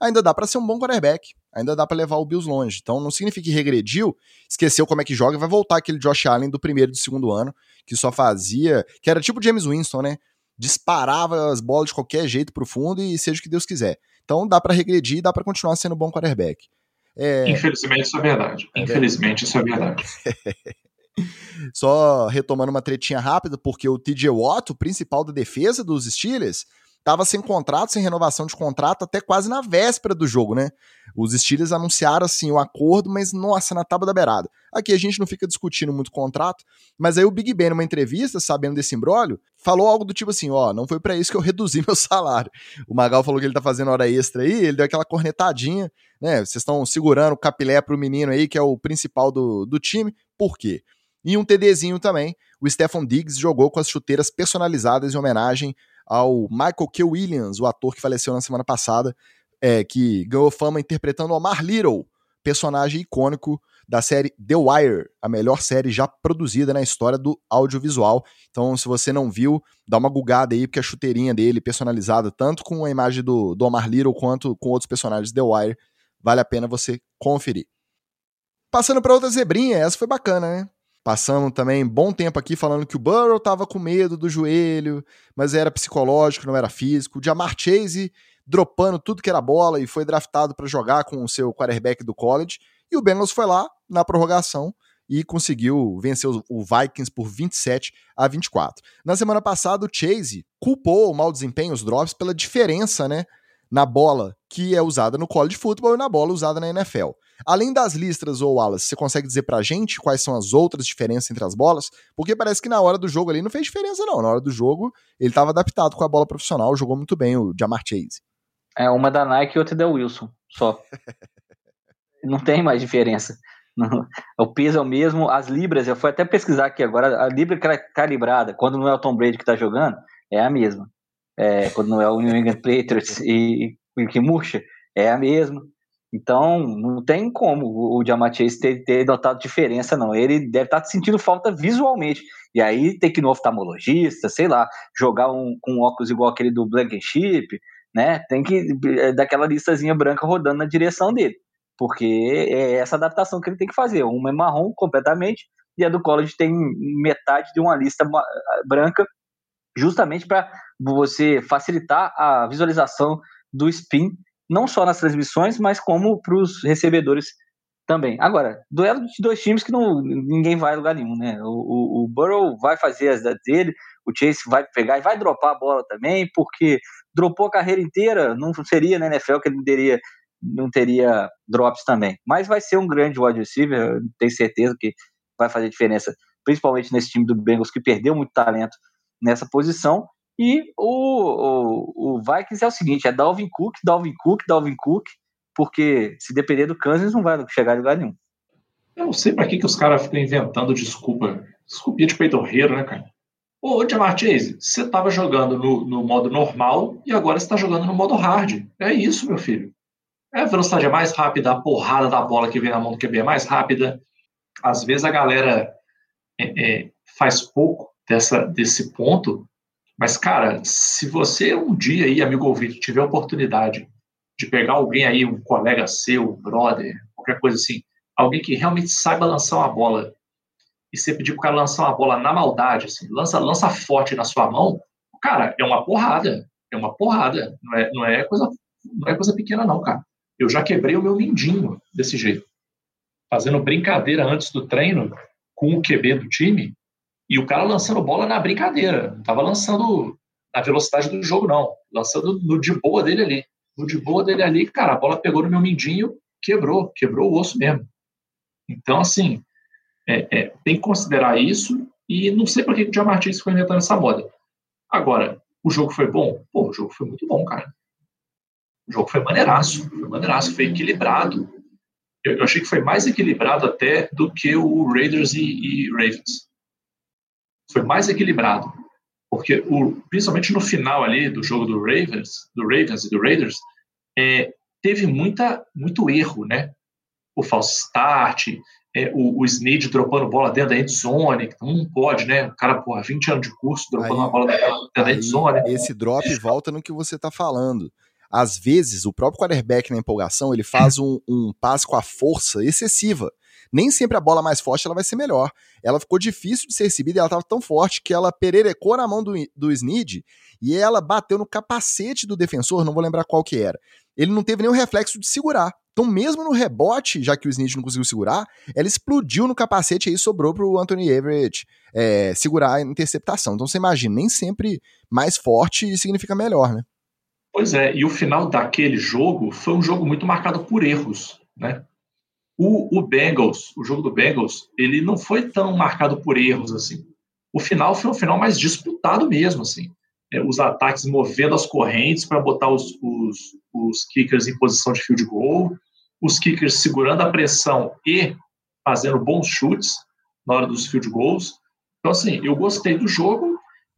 ainda dá para ser um bom quarterback. Ainda dá para levar o Bills longe. Então não significa que regrediu, esqueceu como é que joga e vai voltar aquele Josh Allen do primeiro e do segundo ano, que só fazia. que era tipo James Winston, né? Disparava as bolas de qualquer jeito pro fundo e seja o que Deus quiser. Então dá para regredir e dá para continuar sendo um bom quarterback. É... Infelizmente isso é verdade. É Infelizmente isso é verdade. Só retomando uma tretinha rápida, porque o TJ Watt, o principal da defesa dos Steelers, estava sem contrato, sem renovação de contrato, até quase na véspera do jogo, né? Os Steelers anunciaram assim o acordo, mas nossa, na tábua da beirada. Aqui a gente não fica discutindo muito contrato, mas aí o Big Ben, numa entrevista, sabendo desse imbróglio, falou algo do tipo assim: ó, não foi para isso que eu reduzi meu salário. O Magal falou que ele tá fazendo hora extra aí, ele deu aquela cornetadinha, né? Vocês estão segurando o capilé pro menino aí, que é o principal do, do time, por quê? E um TDzinho também, o Stephon Diggs jogou com as chuteiras personalizadas em homenagem ao Michael K. Williams, o ator que faleceu na semana passada, é, que ganhou fama interpretando Omar Little, personagem icônico da série The Wire, a melhor série já produzida na história do audiovisual. Então, se você não viu, dá uma gugada aí, porque a chuteirinha dele, personalizada tanto com a imagem do, do Omar Little quanto com outros personagens The Wire, vale a pena você conferir. Passando para outra zebrinha, essa foi bacana, né? Passamos também bom tempo aqui falando que o Burrow estava com medo do joelho, mas era psicológico, não era físico. O Jamar Chase dropando tudo que era bola e foi draftado para jogar com o seu quarterback do college. E o Bengals foi lá na prorrogação e conseguiu vencer o Vikings por 27 a 24. Na semana passada, o Chase culpou o mau desempenho, os drops, pela diferença né, na bola que é usada no college football e na bola usada na NFL. Além das listras ou alas, você consegue dizer pra gente quais são as outras diferenças entre as bolas? Porque parece que na hora do jogo ali não fez diferença não. Na hora do jogo, ele estava adaptado com a bola profissional, jogou muito bem o Jamar Chase. É, uma da Nike e outra da Wilson, só. não tem mais diferença. O peso é o mesmo, as libras, eu fui até pesquisar aqui agora, a libra calibrada, quando não é o Tom Brady que tá jogando, é a mesma é, quando não é o New England Patriots e, e que murcha, é a mesma. Então, não tem como o Jamar Chase ter, ter notado diferença, não. Ele deve estar tá sentindo falta visualmente. E aí tem que ir no oftalmologista, sei lá, jogar um, com óculos igual aquele do Blankenship, né? Tem que é, daquela listazinha branca rodando na direção dele. Porque é essa adaptação que ele tem que fazer. Uma é marrom completamente, e a do college tem metade de uma lista branca, justamente para você facilitar a visualização do spin não só nas transmissões, mas como para os recebedores também. Agora, duelo de dois times que não, ninguém vai a lugar nenhum, né? O, o, o Burrow vai fazer as dele, o Chase vai pegar e vai dropar a bola também, porque dropou a carreira inteira, não seria na NFL que ele teria, não teria drops também. Mas vai ser um grande wide receiver, tenho certeza que vai fazer diferença, principalmente nesse time do Bengals que perdeu muito talento nessa posição. E o, o, o Vikings é o seguinte: é Dalvin Cook, Dalvin Cook, Dalvin Cook, porque se depender do Kansas não vai chegar em lugar nenhum. Eu não sei para que, que os caras ficam inventando desculpa. Desculpinha de peitorreiro, né, cara? Ô, Jamar Chase, você tava jogando no, no modo normal e agora você tá jogando no modo hard. É isso, meu filho. É a velocidade é mais rápida, a porrada da bola que vem na mão do QB é mais rápida. Às vezes a galera é, é, faz pouco dessa, desse ponto mas, cara, se você um dia aí, amigo ouvinte, tiver a oportunidade de pegar alguém aí, um colega seu, um brother, qualquer coisa assim, alguém que realmente saiba lançar uma bola, e você pedir para o cara lançar uma bola na maldade, assim, lança, lança forte na sua mão, cara, é uma porrada. É uma porrada. Não é, não é, coisa, não é coisa pequena, não, cara. Eu já quebrei o meu mindinho desse jeito. Fazendo brincadeira antes do treino com o QB do time, e o cara lançando bola na brincadeira, não estava lançando na velocidade do jogo, não. Lançando no de boa dele ali. No de boa dele ali, cara, a bola pegou no meu mindinho, quebrou, quebrou o osso mesmo. Então, assim, é, é, tem que considerar isso e não sei por que o John Martins foi inventando essa moda. Agora, o jogo foi bom? Pô, o jogo foi muito bom, cara. O jogo foi maneiraço, foi maneiraço, foi equilibrado. Eu, eu achei que foi mais equilibrado até do que o Raiders e, e Ravens foi mais equilibrado. Porque, o, principalmente no final ali do jogo do Ravens, do Ravens e do Raiders, é, teve muita, muito erro, né? O false start, é, o, o Snead dropando bola dentro da endzone, que não pode, né? O cara, porra, 20 anos de curso, dropando aí, uma bola dentro da endzone. Esse drop volta no que você tá falando. Às vezes, o próprio quarterback na empolgação, ele faz um, um passe com a força excessiva nem sempre a bola mais forte ela vai ser melhor. Ela ficou difícil de ser recebida e ela estava tão forte que ela pererecou na mão do, do Snead e ela bateu no capacete do defensor, não vou lembrar qual que era. Ele não teve nenhum reflexo de segurar. Então, mesmo no rebote, já que o Snead não conseguiu segurar, ela explodiu no capacete e aí sobrou para o Anthony Everett é, segurar a interceptação. Então, você imagina, nem sempre mais forte significa melhor, né? Pois é, e o final daquele jogo foi um jogo muito marcado por erros, né? O, o Bengals, o jogo do Bengals, ele não foi tão marcado por erros assim. O final foi um final mais disputado mesmo, assim. É, os ataques movendo as correntes para botar os, os, os kickers em posição de field goal, os kickers segurando a pressão e fazendo bons chutes na hora dos field goals. Então, assim, eu gostei do jogo,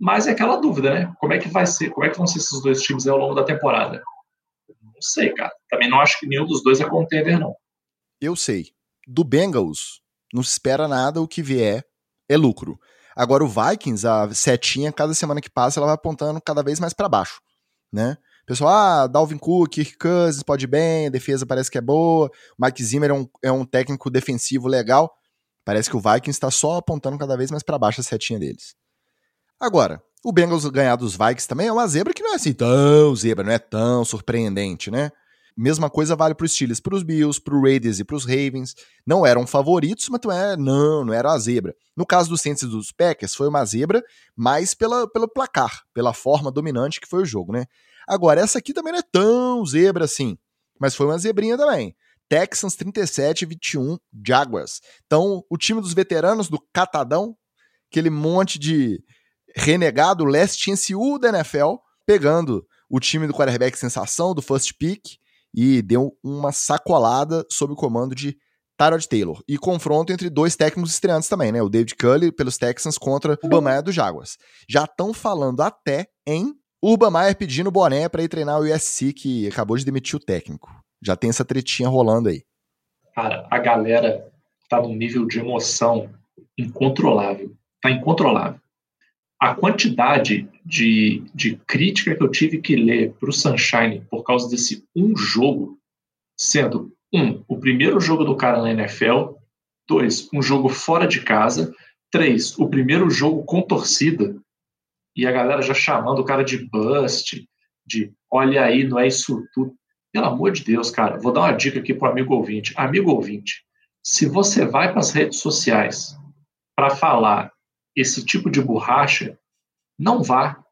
mas é aquela dúvida, né? Como é que vai ser, como é que vão ser esses dois times ao longo da temporada? Não sei, cara. Também não acho que nenhum dos dois é contender, não eu sei. Do Bengals, não se espera nada, o que vier é lucro. Agora o Vikings, a setinha, cada semana que passa, ela vai apontando cada vez mais para baixo, né? Pessoal, ah, Dalvin Cook, Kirk Cousins pode bem, a defesa parece que é boa, Mike Zimmer é um, é um técnico defensivo legal. Parece que o Vikings está só apontando cada vez mais para baixo a setinha deles. Agora, o Bengals ganhar dos Vikings também é uma zebra que não é assim tão zebra, não é tão surpreendente, né? Mesma coisa vale para os Steelers, para os Bills, para o Raiders e para os Ravens. Não eram favoritos, mas não, é, não, não era a zebra. No caso dos Saints e dos Packers, foi uma zebra, mas pela, pelo placar, pela forma dominante que foi o jogo, né? Agora, essa aqui também não é tão zebra assim, mas foi uma zebrinha também. Texans 37 21 Jaguars. Então, o time dos veteranos do Catadão, aquele monte de renegado last chance U da NFL, pegando o time do quarterback sensação, do first pick, e deu uma sacolada sob o comando de Tyrod Taylor. E confronto entre dois técnicos estreantes também, né? O David Cully pelos Texans contra o Urban Meyer do Jaguars. Já estão falando até em Urban Meyer pedindo boné para ir treinar o USC, que acabou de demitir o técnico. Já tem essa tretinha rolando aí. Cara, a galera tá num nível de emoção incontrolável. Tá incontrolável. A quantidade de, de crítica que eu tive que ler pro Sunshine por causa desse um jogo, sendo um, o primeiro jogo do cara na NFL, dois, um jogo fora de casa, três, o primeiro jogo com torcida, e a galera já chamando o cara de bust, de olha aí, não é isso tudo. Pelo amor de Deus, cara, vou dar uma dica aqui pro amigo ouvinte. Amigo ouvinte, se você vai para as redes sociais para falar esse tipo de borracha, não vá.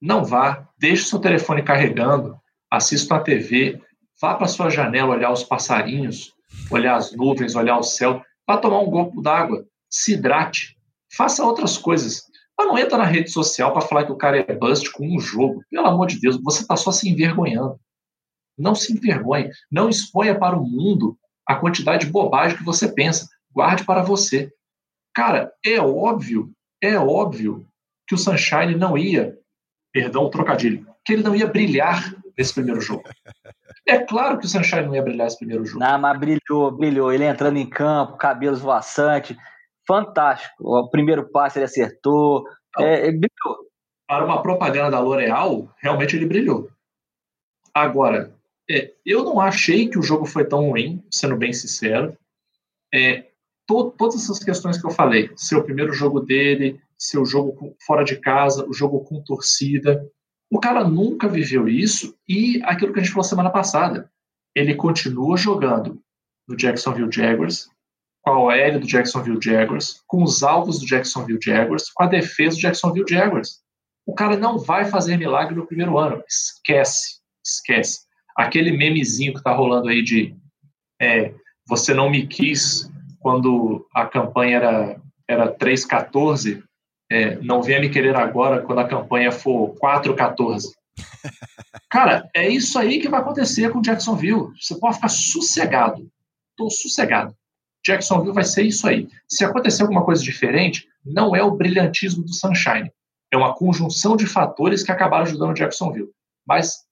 Não vá. Deixe seu telefone carregando, assista a TV, vá para sua janela olhar os passarinhos, olhar as nuvens, olhar o céu, vá tomar um copo d'água, se hidrate, faça outras coisas. Mas não entra na rede social para falar que o cara é bust com um jogo. Pelo amor de Deus, você está só se envergonhando. Não se envergonhe. Não exponha para o mundo a quantidade de bobagem que você pensa. Guarde para você. Cara, é óbvio, é óbvio que o Sunshine não ia, perdão o trocadilho, que ele não ia brilhar nesse primeiro jogo. É claro que o Sunshine não ia brilhar nesse primeiro jogo. Não, mas brilhou, brilhou. Ele entrando em campo, cabelos voaçantes, fantástico. O primeiro passe ele acertou, é, brilhou. Para uma propaganda da L'Oréal, realmente ele brilhou. Agora, é, eu não achei que o jogo foi tão ruim, sendo bem sincero. É, to, todas essas questões que eu falei, seu primeiro jogo dele, seu jogo com, fora de casa, o jogo com torcida, o cara nunca viveu isso e aquilo que a gente falou semana passada, ele continua jogando no Jacksonville Jaguars, com a OL do Jacksonville Jaguars, com os alvos do Jacksonville Jaguars, com a defesa do Jacksonville Jaguars. O cara não vai fazer milagre no primeiro ano. Esquece, esquece. Aquele memezinho que tá rolando aí de é, você não me quis quando a campanha era, era 3,14, é, não venha me querer agora quando a campanha for 4,14. Cara, é isso aí que vai acontecer com Jacksonville. Você pode ficar sossegado. Estou sossegado. Jacksonville vai ser isso aí. Se acontecer alguma coisa diferente, não é o brilhantismo do Sunshine. É uma conjunção de fatores que acabaram ajudando o Jacksonville. Mas,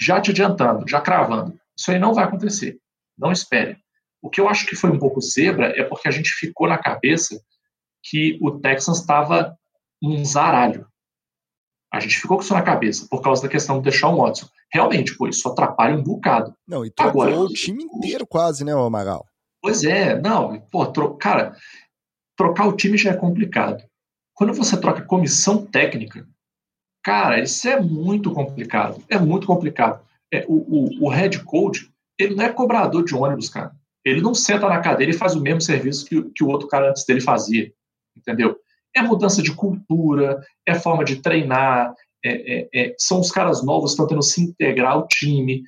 já te adiantando, já cravando, isso aí não vai acontecer. Não espere. O que eu acho que foi um pouco zebra é porque a gente ficou na cabeça que o Texans estava um zaralho. A gente ficou com isso na cabeça por causa da questão do Deshaun Watson. Realmente, pô, isso atrapalha um bocado. Não, e trocou Agora, o time inteiro quase, né, Magal? Pois é, não, pô, tro... cara, trocar o time já é complicado. Quando você troca comissão técnica, cara, isso é muito complicado. É muito complicado. É, o, o, o head coach, ele não é cobrador de ônibus, cara. Ele não senta na cadeira e faz o mesmo serviço que, que o outro cara antes dele fazia. Entendeu? É mudança de cultura, é forma de treinar, é, é, é, são os caras novos que estão tendo se integrar ao time.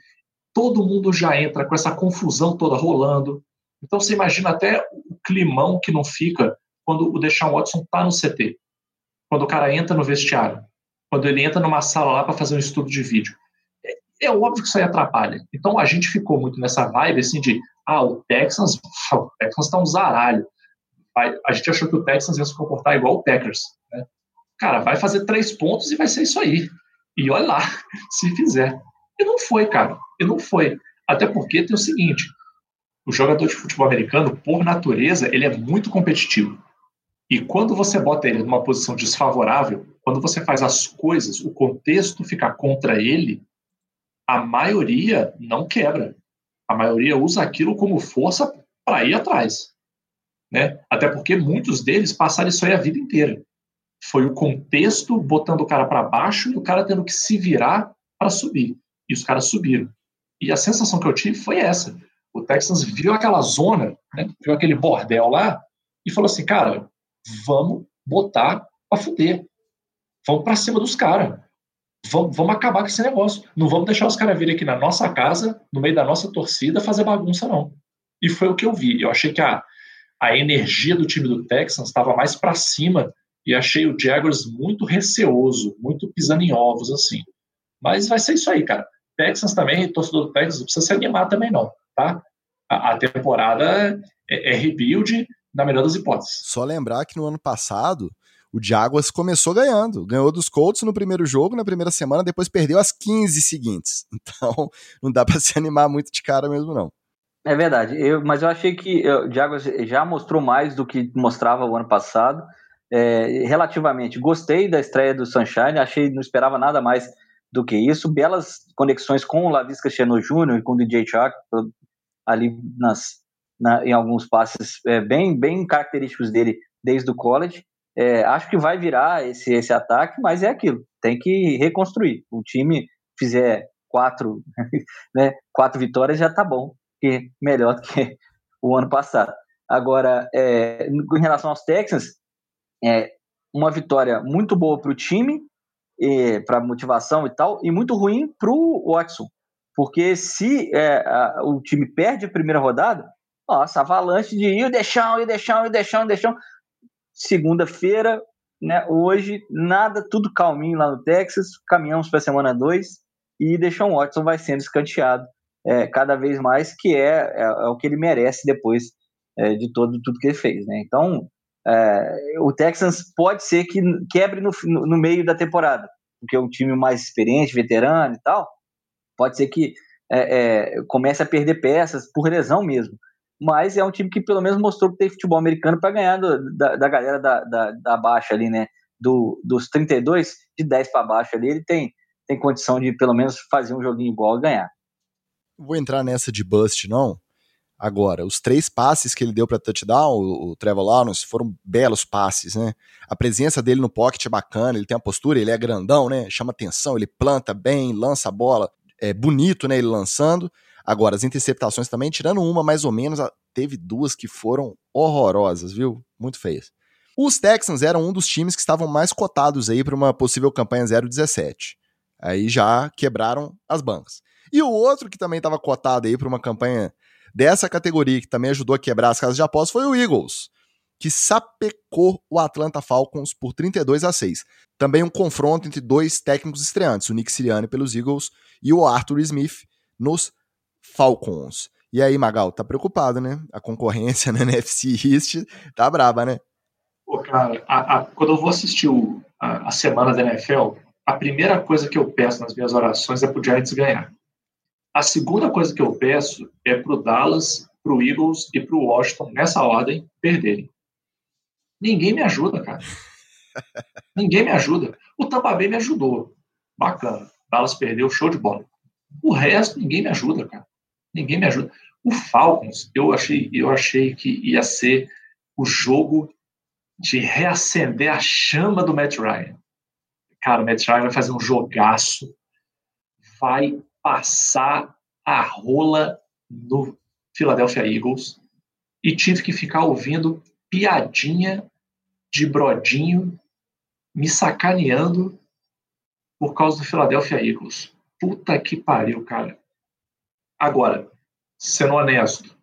Todo mundo já entra com essa confusão toda rolando. Então você imagina até o climão que não fica quando o Deshaun Watson está no CT, quando o cara entra no vestiário, quando ele entra numa sala lá para fazer um estudo de vídeo. É, óbvio que isso aí atrapalha. Então a gente ficou muito nessa vibe assim de ah, o Texans, o Texans está um zaralho. A gente achou que o Texans ia se comportar igual o Packers. Né? Cara, vai fazer três pontos e vai ser isso aí. E olha lá, se fizer. E não foi, cara. E não foi. Até porque tem o seguinte: o jogador de futebol americano, por natureza, ele é muito competitivo. E quando você bota ele numa posição desfavorável, quando você faz as coisas, o contexto fica contra ele, a maioria não quebra. A maioria usa aquilo como força para ir atrás. Né? Até porque muitos deles passaram isso aí a vida inteira. Foi o contexto botando o cara para baixo e o cara tendo que se virar para subir. E os caras subiram. E a sensação que eu tive foi essa. O Texans viu aquela zona, né, viu aquele bordel lá e falou assim, cara, vamos botar para fuder. Vamos para cima dos caras. Vamos, vamos acabar com esse negócio. Não vamos deixar os caras virem aqui na nossa casa, no meio da nossa torcida, fazer bagunça, não. E foi o que eu vi. Eu achei que a, a energia do time do Texans estava mais para cima e achei o Jaguars muito receoso, muito pisando em ovos, assim. Mas vai ser isso aí, cara. Texans também, torcedor do Texans, não precisa se animar também, não tá? A, a temporada é, é rebuild na melhor das hipóteses. Só lembrar que no ano passado O Jaguars começou ganhando, ganhou dos Colts no primeiro jogo, na primeira semana, depois perdeu as 15 seguintes. Então, não dá para se animar muito de cara mesmo, não. É verdade, eu, mas eu achei que o Jaguars já mostrou mais do que mostrava o ano passado. É, relativamente, gostei da estreia do Sunshine, achei, não esperava nada mais do que isso. Belas conexões com o Lavisca Cheno Jr. e com o DJ Chuck ali nas, na, em alguns passes é, bem, bem característicos dele desde o college. É, acho que vai virar esse, esse ataque, mas é aquilo, tem que reconstruir. O time fizer quatro, né, quatro vitórias já tá bom, que melhor do que o ano passado. Agora, é, em relação aos Texans, é uma vitória muito boa para o time, para motivação e tal, e muito ruim para o Watson. Porque se é, a, o time perde a primeira rodada, nossa, avalanche de deixão, ir deixão, ir deixão, ir deixão. Segunda-feira, né, hoje, nada, tudo calminho lá no Texas, caminhamos para a semana 2 e Deshaun Watson vai sendo escanteado é, cada vez mais, que é, é, é, o que ele merece depois é, de todo tudo que ele fez. Né? Então, é, o Texans pode ser que quebre no, no meio da temporada, porque é um time mais experiente, veterano e tal, pode ser que é, comece a perder peças por lesão mesmo mas é um time que pelo menos mostrou que tem futebol americano para ganhar do, da, da, galera da, da, da, baixa ali, né? Do, dos 32, de 10 para baixo ali, ele tem, tem condição de pelo menos fazer um joguinho igual e ganhar. Vou entrar nessa de bust, não. Agora, os três passes que ele deu para touchdown, o, o Trevor Lawrence, foram belos passes, né? A presença dele no pocket é bacana, ele tem a postura, ele é grandão, né? Chama atenção, ele planta bem, lança a bola, é bonito, né? Ele lançando. Agora, as interceptações também, tirando uma mais ou menos, teve duas que foram horrorosas, viu? Muito feias. Os Texans eram um dos times que estavam mais cotados aí para uma possível campanha 0-17. Aí já quebraram as bancas. E o outro que também estava cotado aí para uma campanha dessa categoria, que também ajudou a quebrar as casas de apostas, foi o Eagles, que sapecou o Atlanta Falcons por 32 a 6. Também um confronto entre dois técnicos estreantes, o Nick Sirianni pelos Eagles e o Arthur Smith nos Falcons. E aí, Magal, tá preocupado, né? A concorrência na NFC East tá braba, né? Pô, cara, a, a, quando eu vou assistir o, a, a, semana da NFL, a primeira coisa que eu peço nas minhas orações é pro Giants ganhar. A segunda coisa que eu peço é pro Dallas, pro Eagles e pro Washington, nessa ordem, perderem. Ninguém me ajuda, cara. Ninguém me ajuda. O Tampa Bay me ajudou. Bacana. Dallas perdeu, show de bola. O resto, ninguém me ajuda, cara ninguém me ajuda. O Falcons, eu achei, eu achei que ia ser o jogo de reacender a chama do Matt Ryan. Cara, o Matt Ryan vai fazer um jogaço, vai passar a rola no Philadelphia Eagles e tive que ficar ouvindo piadinha de Brodinho me sacaneando por causa do Philadelphia Eagles. Puta que pariu, cara. Agora, sendo honesto,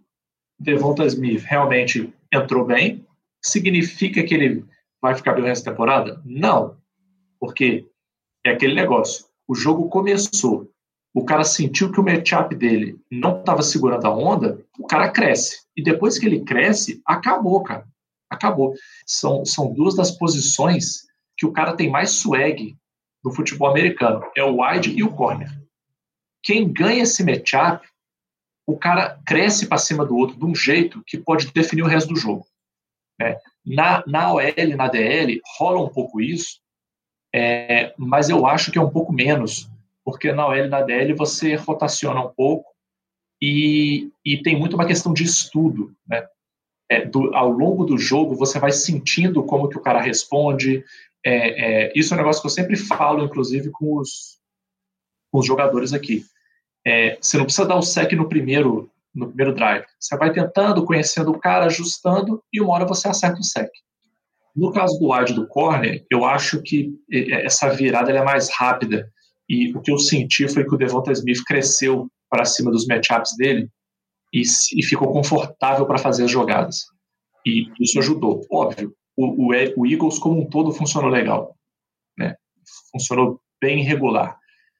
Devonta Smith realmente entrou bem? Significa que ele vai ficar bem o resto da temporada? Não. Porque é aquele negócio. O jogo começou. O cara sentiu que o matchup dele não estava segurando a onda, o cara cresce. E depois que ele cresce, acabou, cara. Acabou. São, são duas das posições que o cara tem mais swag no futebol americano. É o wide e o corner quem ganha esse matchup, o cara cresce para cima do outro de um jeito que pode definir o resto do jogo. Né? Na, na OL, na DL, rola um pouco isso, é, mas eu acho que é um pouco menos, porque na OL e na DL você rotaciona um pouco e, e tem muito uma questão de estudo. Né? É, do, ao longo do jogo, você vai sentindo como que o cara responde. É, é isso é um negócio que eu sempre falo, inclusive, com os, com os jogadores aqui. É, você não precisa dar o sec no primeiro, no primeiro drive. Você vai tentando, conhecendo o cara, ajustando, e uma hora você acerta o sec. No caso do wide do corner, eu acho que essa virada é mais rápida. E o que eu senti foi que o Devonta Smith cresceu para cima dos matchups dele e, e ficou confortável para fazer as jogadas. E isso ajudou. Óbvio, o, o, o, Eagles como um todo funcionou legal. Né? Funcionou bem regular.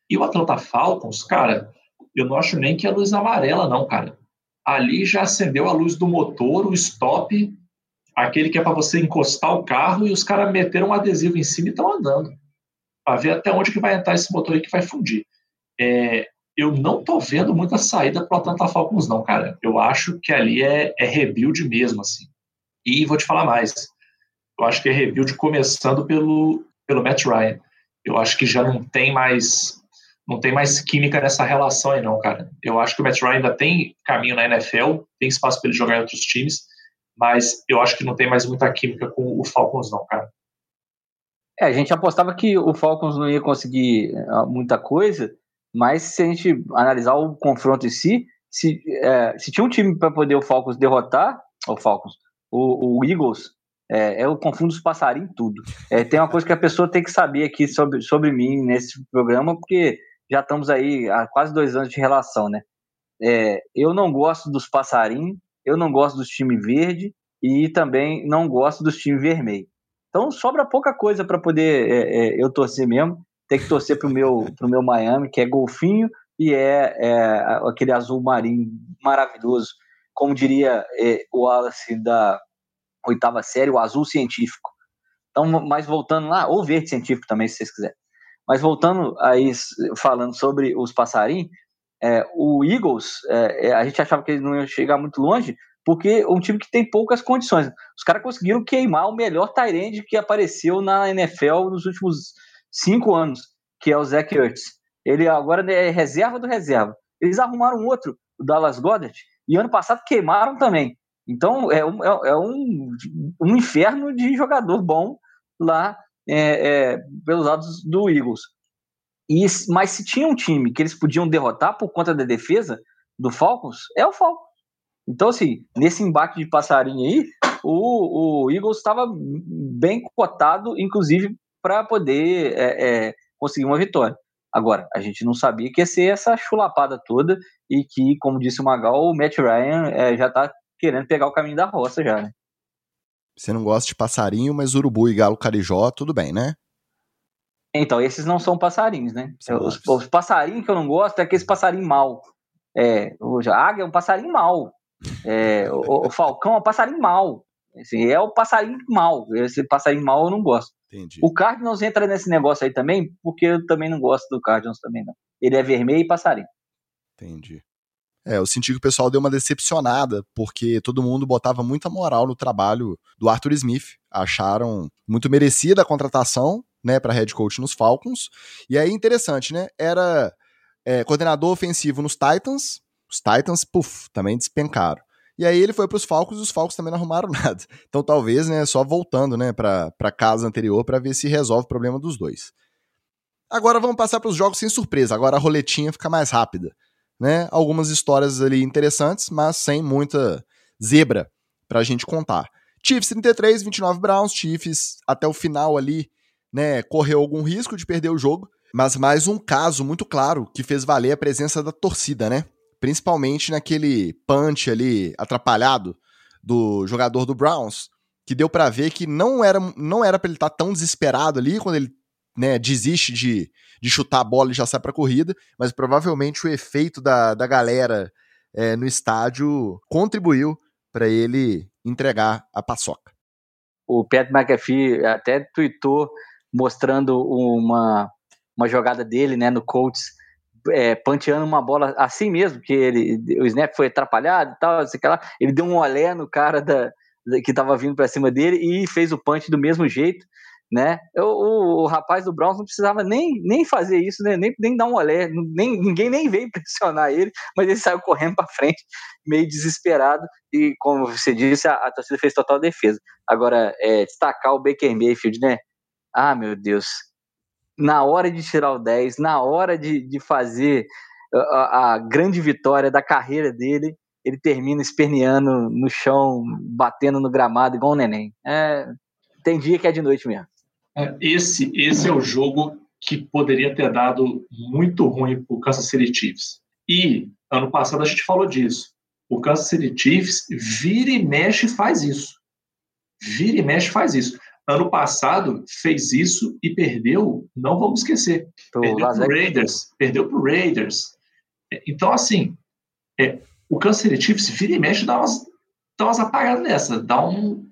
E o Atlanta Falcons, cara, eu não acho nem que é luz amarela, não, cara. Ali já acendeu a luz do motor, o stop, Aquele que é para você encostar o carro e os caras meteram um adesivo em cima e estão andando. Para ver até onde que vai entrar esse motor aí que vai fundir. É, eu não tô vendo muita saída para o Atlanta Falcons, não, cara. Eu acho que ali é, é rebuild mesmo, assim. E vou te falar mais. Eu acho que é rebuild começando pelo, pelo Matt Ryan. Eu acho que já não tem mais não tem mais química nessa relação aí, não, cara. Eu acho que o Matt Ryan ainda tem caminho na NFL, tem espaço para ele jogar em outros times, mas eu acho que não tem mais muita química com o Falcons, não, cara. É, a gente apostava que o Falcons não ia conseguir ah, muita coisa, mas se a gente analisar o confronto em si, se, é, se tinha um time para poder o Falcons derrotar, o Falcons, o, o Eagles, é, eu confundo os passarinhos tudo. É, tem uma coisa que a pessoa tem que saber aqui sobre, sobre mim nesse programa, porque já estamos aí há quase dois anos de relação, né? É, eu não gosto dos passarinhos, eu não gosto dos time verde e também não gosto dos time vermelho. Então sobra pouca coisa para poder é, é, eu torcer mesmo. Tem que torcer pro meu, pro meu Miami, que é golfinho e é, é aquele azul marinho maravilhoso, como diria é, o Wallace da oitava série, o azul científico. Então, mas voltando lá, ou verde científico também, se vocês quiserem. Mas voltando aí, falando sobre os passarinhos, é, o Eagles, é, é, a gente achava que eles não iam chegar muito longe, porque é um time que tem poucas condições. Os caras conseguiram queimar o melhor Tyrande que apareceu na NFL nos últimos cinco anos, que é o Zach Ertz. Ele agora é reserva do reserva. Eles arrumaram outro, o Dallas Goddard, e ano passado queimaram também. Então é um, é, é um, um inferno de jogador bom lá é, é, pelos lados do Eagles. E, mas se tinha um time que eles podiam derrotar por conta da defesa do Falcons, é o Falcons. Então, assim, nesse embate de passarinho aí, o, o Eagles estava bem cotado, inclusive, para poder é, é, conseguir uma vitória. Agora, a gente não sabia que ia ser essa chulapada toda e que, como disse o Magal, o Matt Ryan é, já está querendo pegar o caminho da roça já, né? Você não gosta de passarinho, mas urubu e galo carijó, tudo bem, né? Então, esses não são passarinhos, né? Os, os, passarinhos que eu não gosto é aqueles passarinhos mal. É, a águia é um passarinho mal. É, o, o, falcão é um passarinho mal. Assim, é o passarinho mal. Esse passarinho mal eu não gosto. Entendi. O Cardinals entra nesse negócio aí também, porque eu também não gosto do Cardinals também, não. Ele é vermelho e passarinho. Entendi. É, eu senti que o pessoal deu uma decepcionada, porque todo mundo botava muita moral no trabalho do Arthur Smith. Acharam muito merecida a contratação, né, para head coach nos Falcons. E aí, interessante, né? Era é, coordenador ofensivo nos Titans. Os Titans, puf, também despencaram. E aí ele foi para os Falcons e os Falcons também não arrumaram nada. Então talvez, né, só voltando, né, para casa anterior para ver se resolve o problema dos dois. Agora vamos passar para os jogos sem surpresa. Agora a roletinha fica mais rápida né? Algumas histórias ali interessantes, mas sem muita zebra pra gente contar. Chiefs 33, 29 Browns, Chiefs até o final ali, né, correu algum risco de perder o jogo, mas mais um caso muito claro que fez valer a presença da torcida, né? Principalmente naquele punch ali atrapalhado do jogador do Browns, que deu para ver que não era não era para ele estar tá tão desesperado ali quando ele né, desiste de, de chutar a bola e já sai para corrida, mas provavelmente o efeito da, da galera é, no estádio contribuiu para ele entregar a paçoca. O Pat McAfee até tweetou mostrando uma, uma jogada dele né, no Colts, é, panteando uma bola assim mesmo, que ele, o snap foi atrapalhado e tal, assim, lá, ele deu um olé no cara da, que estava vindo para cima dele e fez o punch do mesmo jeito né? O, o, rapaz do Browns não precisava nem, nem fazer isso, né? nem, nem dar um olé, nem, ninguém nem veio pressionar ele, mas ele saiu correndo para frente, meio desesperado, e como você disse, a, a torcida fez total defesa. Agora, é, destacar o Baker Mayfield, né? Ah, meu Deus. Na hora de tirar o 10, na hora de, de fazer a, a grande vitória da carreira dele, ele termina esperneando no chão, batendo no gramado igual um neném. É, tem dia que é de noite mesmo. Esse, esse é o jogo que poderia ter dado muito ruim para o Kansas City Chiefs. E ano passado a gente falou disso. O Kansas City Chiefs vira e mexe faz isso. Vira e mexe faz isso. Ano passado fez isso e perdeu, não vamos esquecer. perdeu para o Raiders. Perdeu para o Raiders. É, então, assim, é, o Kansas City Chiefs vira e mexe dá umas, dá umas apagadas nessa. Dá um,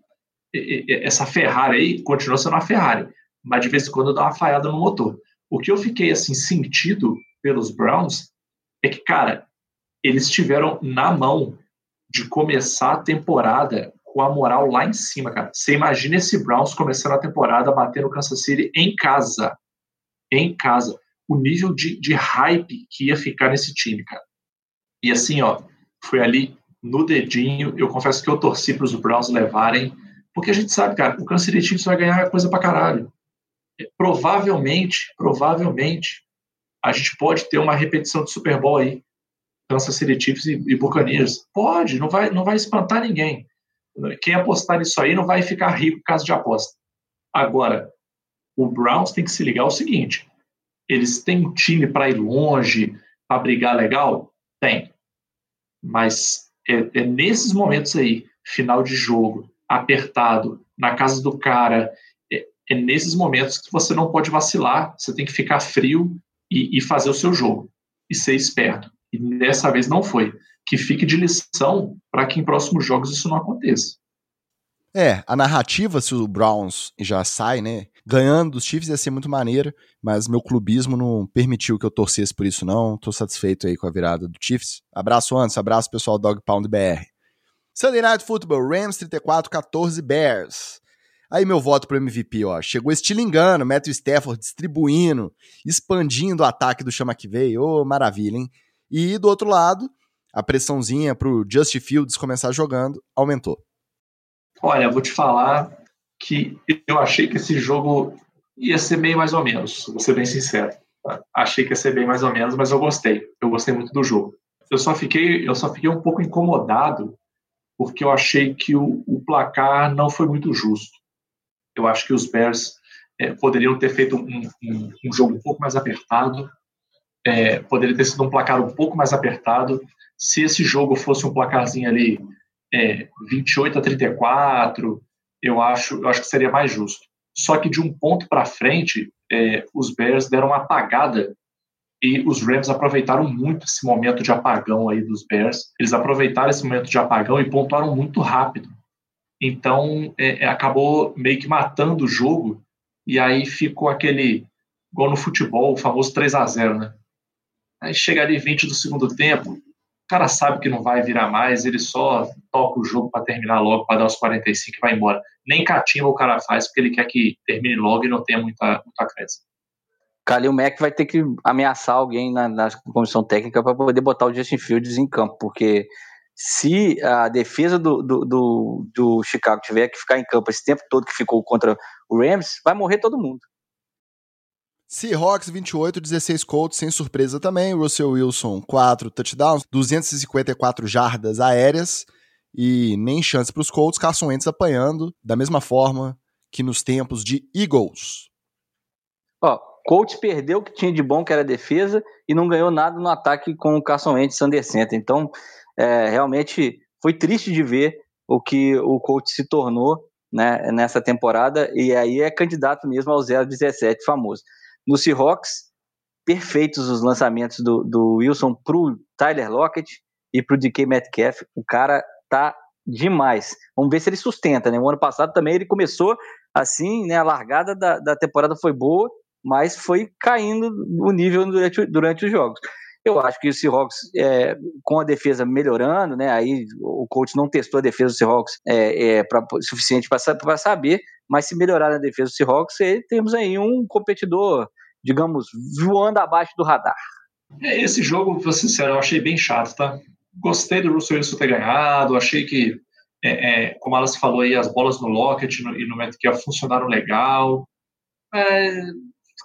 essa Ferrari aí continua sendo uma Ferrari, mas de vez em quando dá uma falhada no motor. O que eu fiquei assim sentido pelos Browns é que, cara, eles tiveram na mão de começar a temporada com a moral lá em cima, cara. Você imagina esse Browns começando a temporada batendo o Kansas City em casa. Em casa. O nível de, de hype que ia ficar nesse time, cara. E assim, ó, foi ali no dedinho. Eu confesso que eu torci para os Browns levarem, porque a gente sabe, cara, o Chiefs vai ganhar coisa pra caralho. Provavelmente, provavelmente, a gente pode ter uma repetição de Super Bowl aí. Kansas City e, e. Pode, não vai, não vai espantar ninguém. Quem apostar nisso aí não vai ficar rico por causa de aposta. Agora, o Browns tem que se ligar ao seguinte: eles têm um time para ir longe, para brigar legal? Tem. Mas é, é, nesses momentos aí, final de jogo, apertado, na casa do cara, é, é, nesses momentos que você não pode vacilar, você tem que ficar frio e, e fazer o seu jogo e ser esperto. E dessa vez não foi. Que fique de lição para que em próximos jogos isso não aconteça. É, a narrativa, se o Browns já sai, né? Ganhando dos Chiefs ia ser muito maneira, mas meu clubismo não permitiu que eu torcesse por isso, não. Tô satisfeito aí com a virada do Chiefs. Abraço antes, abraço pessoal Dog Pound BR. Sunday Night Football, Rams 34, 14 Bears. Aí meu voto pro MVP, ó. Chegou estilingando, Matthew Stafford distribuindo, expandindo o ataque do Chama que veio. Ô, oh, maravilha, hein? E do outro lado, a pressãozinha pro Justin Fields começar jogando aumentou. Olha, vou te falar que eu achei que esse jogo ia ser bem mais ou menos, vou ser bem sincero. Tá? Achei que ia ser bem mais ou menos, mas eu gostei. Eu gostei muito do jogo. Eu só fiquei, eu só fiquei um pouco incomodado porque eu achei que o, o placar não foi muito justo. Eu acho que os Bears é, poderiam ter feito um, um, um, jogo um pouco mais apertado, é, poderia ter sido um placar um pouco mais apertado. Se esse jogo fosse um placarzinho ali é, 28 a 34, eu acho, eu acho que seria mais justo. Só que de um ponto para frente, é, os Bears deram uma apagada e os Rams aproveitaram muito esse momento de apagão aí dos Bears. Eles aproveitaram esse momento de apagão e pontuaram muito rápido. Então, é, é acabou meio que matando o jogo e aí ficou aquele, igual no futebol, o famoso 3 a 0 né? Aí chega ali 20 do segundo tempo, cara sabe que não vai virar mais, ele só toca o jogo para terminar logo, para dar os 45 e vai embora. Nem catimba o cara faz, porque ele quer que termine logo e não tenha muita, muita acréscimo. Kalil Mack vai ter que ameaçar alguém na, na comissão técnica para poder botar o Justin Fields em campo, porque se a defesa do, do, do, do, Chicago tiver que ficar em campo esse tempo todo que ficou contra o Rams, vai morrer todo mundo. Seahawks 28, 16 Colts, sem surpresa também. Russell Wilson, 4 touchdowns, 254 jardas aéreas e nem chance para os Colts. Carson Wentz apanhando da mesma forma que nos tempos de Eagles. Ó, Colts perdeu o que tinha de bom, que era defesa, e não ganhou nada no ataque com o Carson Wentz Center. Então, é, realmente foi triste de ver o que o Colts se tornou né, nessa temporada, e aí é candidato mesmo ao 017 famoso. No Seahawks, perfeitos os lançamentos do, do Wilson pro Tyler Lockett e pro DK Metcalf. O cara tá demais. Vamos ver se ele sustenta, né? O ano passado também ele começou assim, né? A largada da, da temporada foi boa, mas foi caindo o nível durante, durante os jogos. Eu acho que o Seahawks, é, com a defesa melhorando, né? Aí o coach não testou a defesa do Seahawks é, é, pra, suficiente para saber, mas se melhorar a defesa do Seahawks, temos aí um competidor, digamos, voando abaixo do radar. É, esse jogo, vou ser sincero, eu achei bem chato, tá? Gostei do Russell Wilson ter ganhado, achei que, é, é, como Alice falou aí, as bolas no Lockett e no Metcalf funcionaram legal.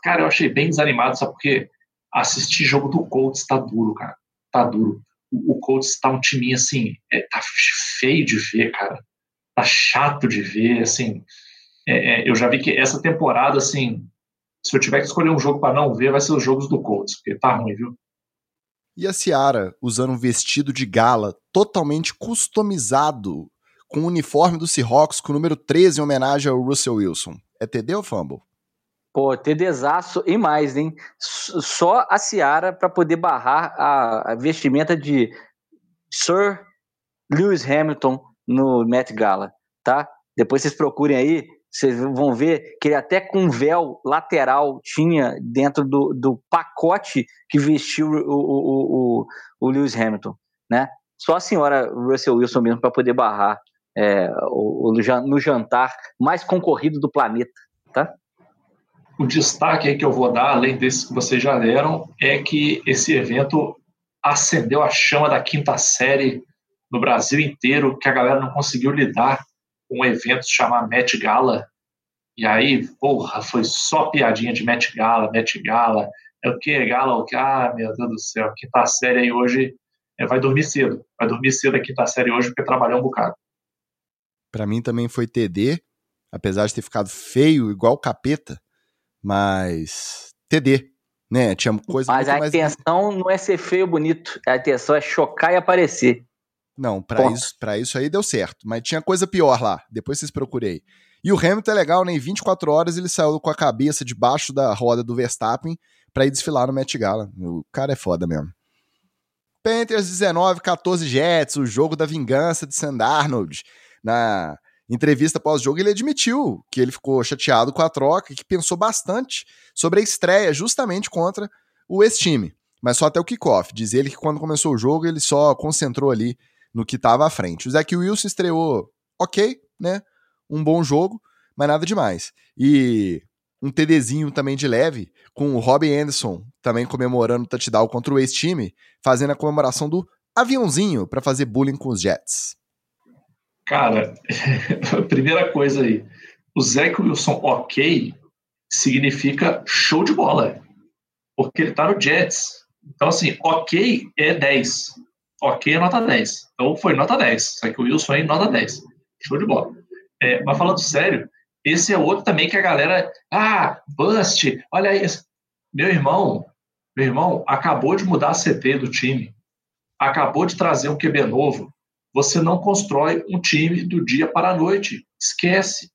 Cara, eu achei bem desanimado, só porque assistir jogo do Colts tá duro, cara. Tá duro. O, o Colts tá um timinho assim, é, tá feio de ver, cara. Tá chato de ver, assim. É, é, eu já vi que essa temporada, assim, se eu tiver que escolher um jogo para não ver, vai ser os jogos do Colts, porque tá ruim, viu? E a Ciara usando um vestido de gala totalmente customizado com o uniforme do Seahawks com o número 13 em homenagem ao Russell Wilson. É TD ou Fumble? Pô, TDzaço e mais, hein? Só a Ciara para poder barrar a, vestimenta de Sir Lewis Hamilton no Met Gala, tá? Depois vocês procurem aí, vocês vão ver que ele até com véu lateral tinha dentro do, do pacote que vestiu o, o, o, o Lewis Hamilton, né? Só a senhora Russell Wilson mesmo para poder barrar é, o, no jantar mais concorrido do planeta, tá? O destaque aí que eu vou dar, além desses que vocês já deram, é que esse evento acendeu a chama da quinta série no Brasil inteiro, que a galera não conseguiu lidar com um evento chamado Met Gala. E aí, porra, foi só piadinha de Met Gala, Met Gala. É o que? Gala o que? Ah, meu Deus do céu, quinta série aí hoje é, vai dormir cedo. Vai dormir cedo a quinta série hoje porque trabalhou um bocado. Para mim também foi TD, apesar de ter ficado feio, igual capeta, mas TD, né? Tinha coisa Mas a mais... intenção não é ser feio bonito, a intenção é chocar e aparecer. Não, para isso, pra isso aí deu certo, mas tinha coisa pior lá, depois vocês procurei. E o Hamilton é legal, né? Em 24 horas ele saiu com a cabeça debaixo da roda do Verstappen para ir desfilar no Met Gala. O cara é foda mesmo. Panthers 19, 14 Jets, o jogo da vingança de Sand Arnold. Na entrevista pós-jogo, ele admitiu que ele ficou chateado com a troca e que pensou bastante sobre a estreia justamente contra o ex-time. Mas só até o kickoff. Diz ele que quando começou o jogo, ele só concentrou ali no que estava à frente. O Zach Wilson estreou ok, né? Um bom jogo, mas nada demais. E um TDzinho também de leve, com o Robin Anderson também comemorando o touchdown contra o ex-time, fazendo a comemoração do aviãozinho para fazer bullying com os Jets. Cara, primeira coisa aí, o Zach Wilson ok significa show de bola, porque ele tá no Jets. Então, assim, ok é 10. Ok é nota 10. Então foi nota 10. Zach Wilson aí, nota 10. Show de bola. É, mas falando sério, esse é outro também que a galera. Ah, bust, olha isso. Meu irmão, meu irmão, acabou de mudar a CT do time. Acabou de trazer um QB novo. Você não constrói um time do dia para a noite. Esquece.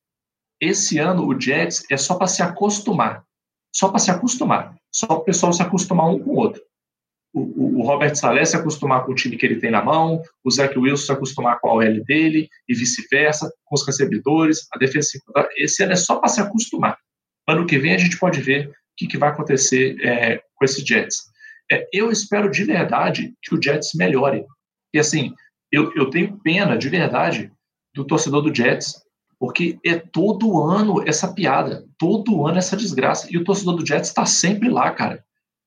Esse ano o Jets é só para se acostumar. Só para se acostumar. Só para o pessoal se acostumar um com o outro o, o Robert Salé se acostumar com o time que ele tem na mão, o Zach Wilson se acostumar com a OL dele e vice-versa, com os recebedores, a defesa. Esse ano é só para se acostumar. Ano que vem a gente pode ver o que, que vai acontecer é, com esse Jets. É, eu espero de verdade que o Jets melhore. E assim, eu, eu tenho pena de verdade do torcedor do Jets, porque é todo ano essa piada, todo ano essa desgraça. E o torcedor do Jets está sempre lá, cara.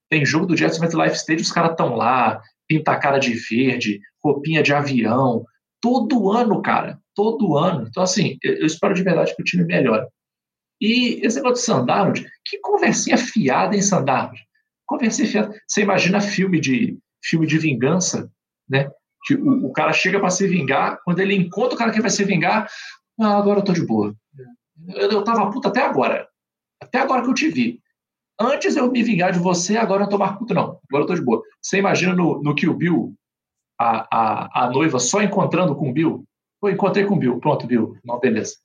Tem jogo do Jets Life Stadium, os caras estão lá, pinta a cara de verde, roupinha de avião, todo ano, cara, todo ano. Então, assim, eu espero de verdade que o time melhore. E esse negócio de Sandarnold, que conversinha fiada em Sandarnold. Conversinha fiada. Você imagina filme de, filme de vingança, né? Que o, o cara chega para se vingar, quando ele encontra o cara que vai se vingar, ah, agora eu tô de boa. Eu, eu tava puta até agora. Até agora que eu te vi. Antes eu me vingar de você, agora eu não tô mais puto, não. Agora eu tô de boa. Você imagina no, no o Bill, a, a, a noiva só encontrando com o Bill? Eu encontrei com o Bill. Pronto, Bill. Não, beleza.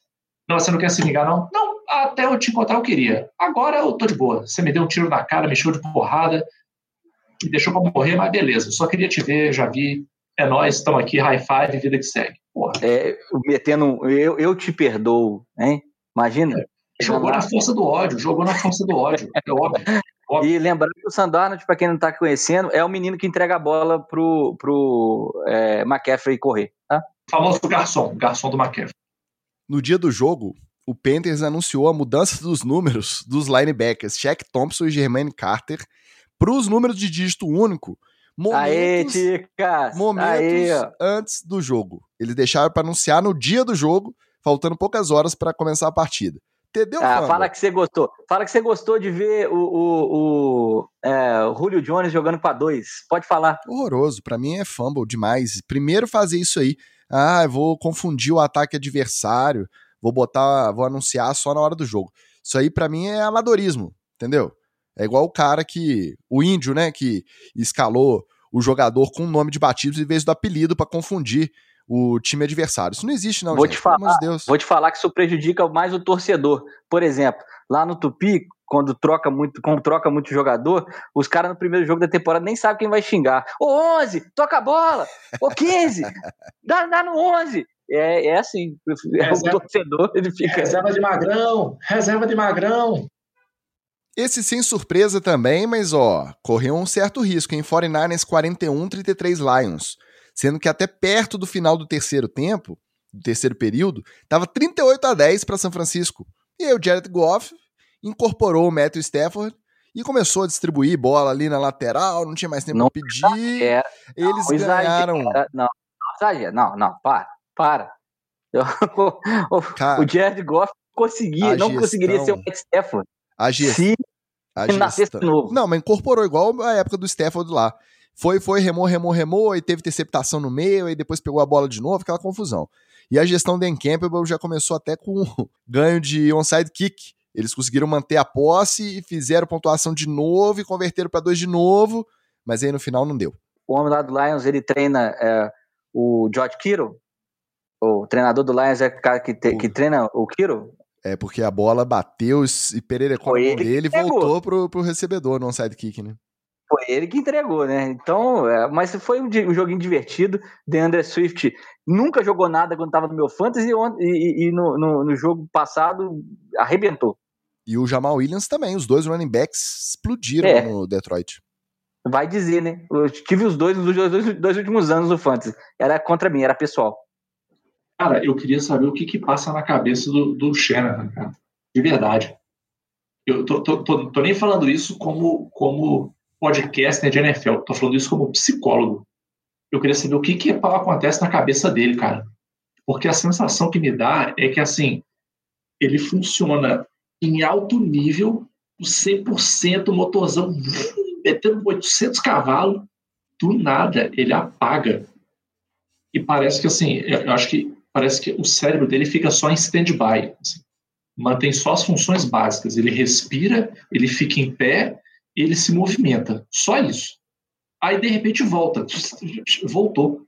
Não, você não quer se vingar, não? Não, até eu te encontrar eu queria. Agora eu tô de boa. Você me deu um tiro na cara, me encheu de porrada, me deixou pra morrer, mas beleza. Só queria te ver, já vi. É nós, estamos aqui, high five, vida que segue. Porra. É, metendo, eu, eu te perdoo, hein? Imagina. É. Jogou na força do ódio, jogou na força do ódio, é óbvio. óbvio. E lembrando que o Sandarnold, para quem não está conhecendo, é o menino que entrega a bola pro, pro é, McCaffrey correr. Tá? O famoso garçom, garçom do McCaffrey. No dia do jogo, o Panthers anunciou a mudança dos números dos linebackers Shaq Thompson e Germaine Carter para os números de dígito único momentos, Aê, momentos Aê. antes do jogo. Eles deixaram para anunciar no dia do jogo, faltando poucas horas para começar a partida. Entendeu, ah, Fala que você gostou. Fala que você gostou de ver o, o, o, é, o Julio Jones jogando para dois. Pode falar. Horroroso. Para mim é fumble demais. Primeiro fazer isso aí. Ah, eu vou confundir o ataque adversário. Vou botar, vou anunciar só na hora do jogo. Isso aí para mim é amadorismo, entendeu? É igual o cara que o índio, né, que escalou o jogador com o nome de batismo em vez do apelido para confundir o time adversário. Isso não existe, não, vou gente, te falar, de. Vou te falar que isso prejudica mais o torcedor. Por exemplo, lá no Tupi, quando troca muito, quando troca muito jogador, os caras no primeiro jogo da temporada nem sabem quem vai xingar. Ô 11, toca a bola! Ô 15, dá, dá no 11! é, é assim. Reserva, o torcedor ele fica. Reserva de magrão, reserva de magrão. Esse sem surpresa também, mas ó, correu um certo risco em 49ers 41, 33 Lions. Sendo que até perto do final do terceiro tempo, do terceiro período, tava 38 a 10 para São Francisco. E aí o Jared Goff incorporou o Matthew Stafford e começou a distribuir bola ali na lateral, não tinha mais tempo para pedir. Eles não, ganharam. Exagera, não, não, não, não, para, para. o, Cara, o Jared Goff conseguia, não gestão, conseguiria ser o Matt Stafford. A gestão, se a gestão. novo. Não, mas incorporou igual a época do Stafford lá. Foi, foi, remou, remou, remou, e teve interceptação no meio, e depois pegou a bola de novo, aquela confusão. E a gestão do Campbell já começou até com ganho de onside kick. Eles conseguiram manter a posse e fizeram pontuação de novo e converteram para dois de novo, mas aí no final não deu. O homem lá do Lions, ele treina é, o George Kittle? O treinador do Lions é o cara que, te, que treina o Kittle? É, porque a bola bateu e Pereira com a mão dele e voltou pro, pro recebedor no onside kick, né? Foi ele que entregou, né? Então, é, mas foi um, um, joguinho divertido. DeAndre Swift nunca jogou nada quando estava no meu fantasy e, e, no, no, no, jogo passado arrebentou. E o Jamal Williams também, os dois running backs explodiram é. no Detroit. Vai dizer, né? Eu tive os dois nos dois, dois últimos anos no fantasy. Era contra mim, era pessoal. Cara, eu queria saber o que, que passa na cabeça do, do Shanahan, cara. De verdade. Eu tô, tô, tô, tô nem falando isso como, como podcaster de NFL. Tô falando isso como psicólogo. Eu queria saber o que, que acontece na cabeça dele, cara. Porque a sensação que me dá é que, assim, ele funciona em alto nível, 100% motorzão, metendo 800 cavalos, do nada ele apaga. E parece que, assim, eu acho que parece que o cérebro dele fica só em stand-by. Assim. Mantém só as funções básicas. Ele respira, ele fica em pé ele se movimenta. Só isso. Aí, de repente, volta. Voltou.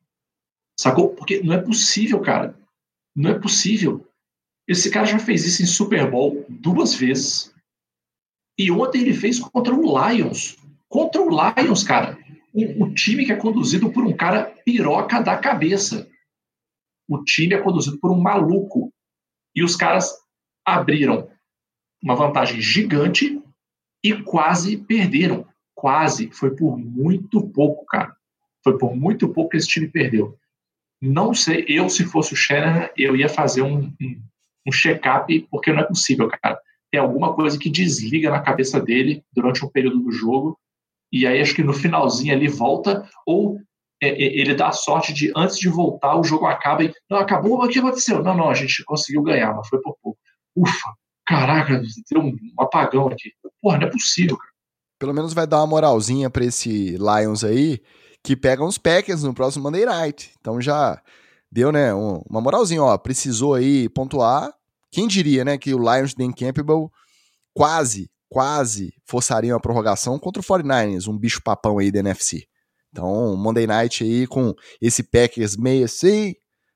Sacou? Porque não é possível, cara. Não é possível. Esse cara já fez isso em Super Bowl duas vezes. E ontem ele fez contra o Lions. Contra o Lions, cara. O, o time que é conduzido por um cara piroca da cabeça. O time é conduzido por um maluco. E os caras abriram uma vantagem gigante e quase perderam. Quase. Foi por muito pouco, cara. Foi por muito pouco que esse time perdeu. Não sei, eu, se fosse o Shannon, eu ia fazer um, um, um check-up, porque não é possível, cara. Tem alguma coisa que desliga na cabeça dele durante um período do jogo, e aí acho que no finalzinho ele volta, ou ele dá a sorte de, antes de voltar, o jogo acaba e. Não, acabou, mas o que aconteceu? Não, não, a gente conseguiu ganhar, mas foi por pouco. Ufa, caraca, deu um apagão aqui. Porra, não é possível, cara. Pelo menos vai dar uma moralzinha pra esse Lions aí, que pega uns Packers no próximo Monday Night. Então já deu, né, um, uma moralzinha, ó, precisou aí pontuar. Quem diria, né, que o Lions de Campbell quase, quase forçaria uma prorrogação contra o 49ers, um bicho papão aí da NFC. Então, Monday Night aí com esse Packers meio assim,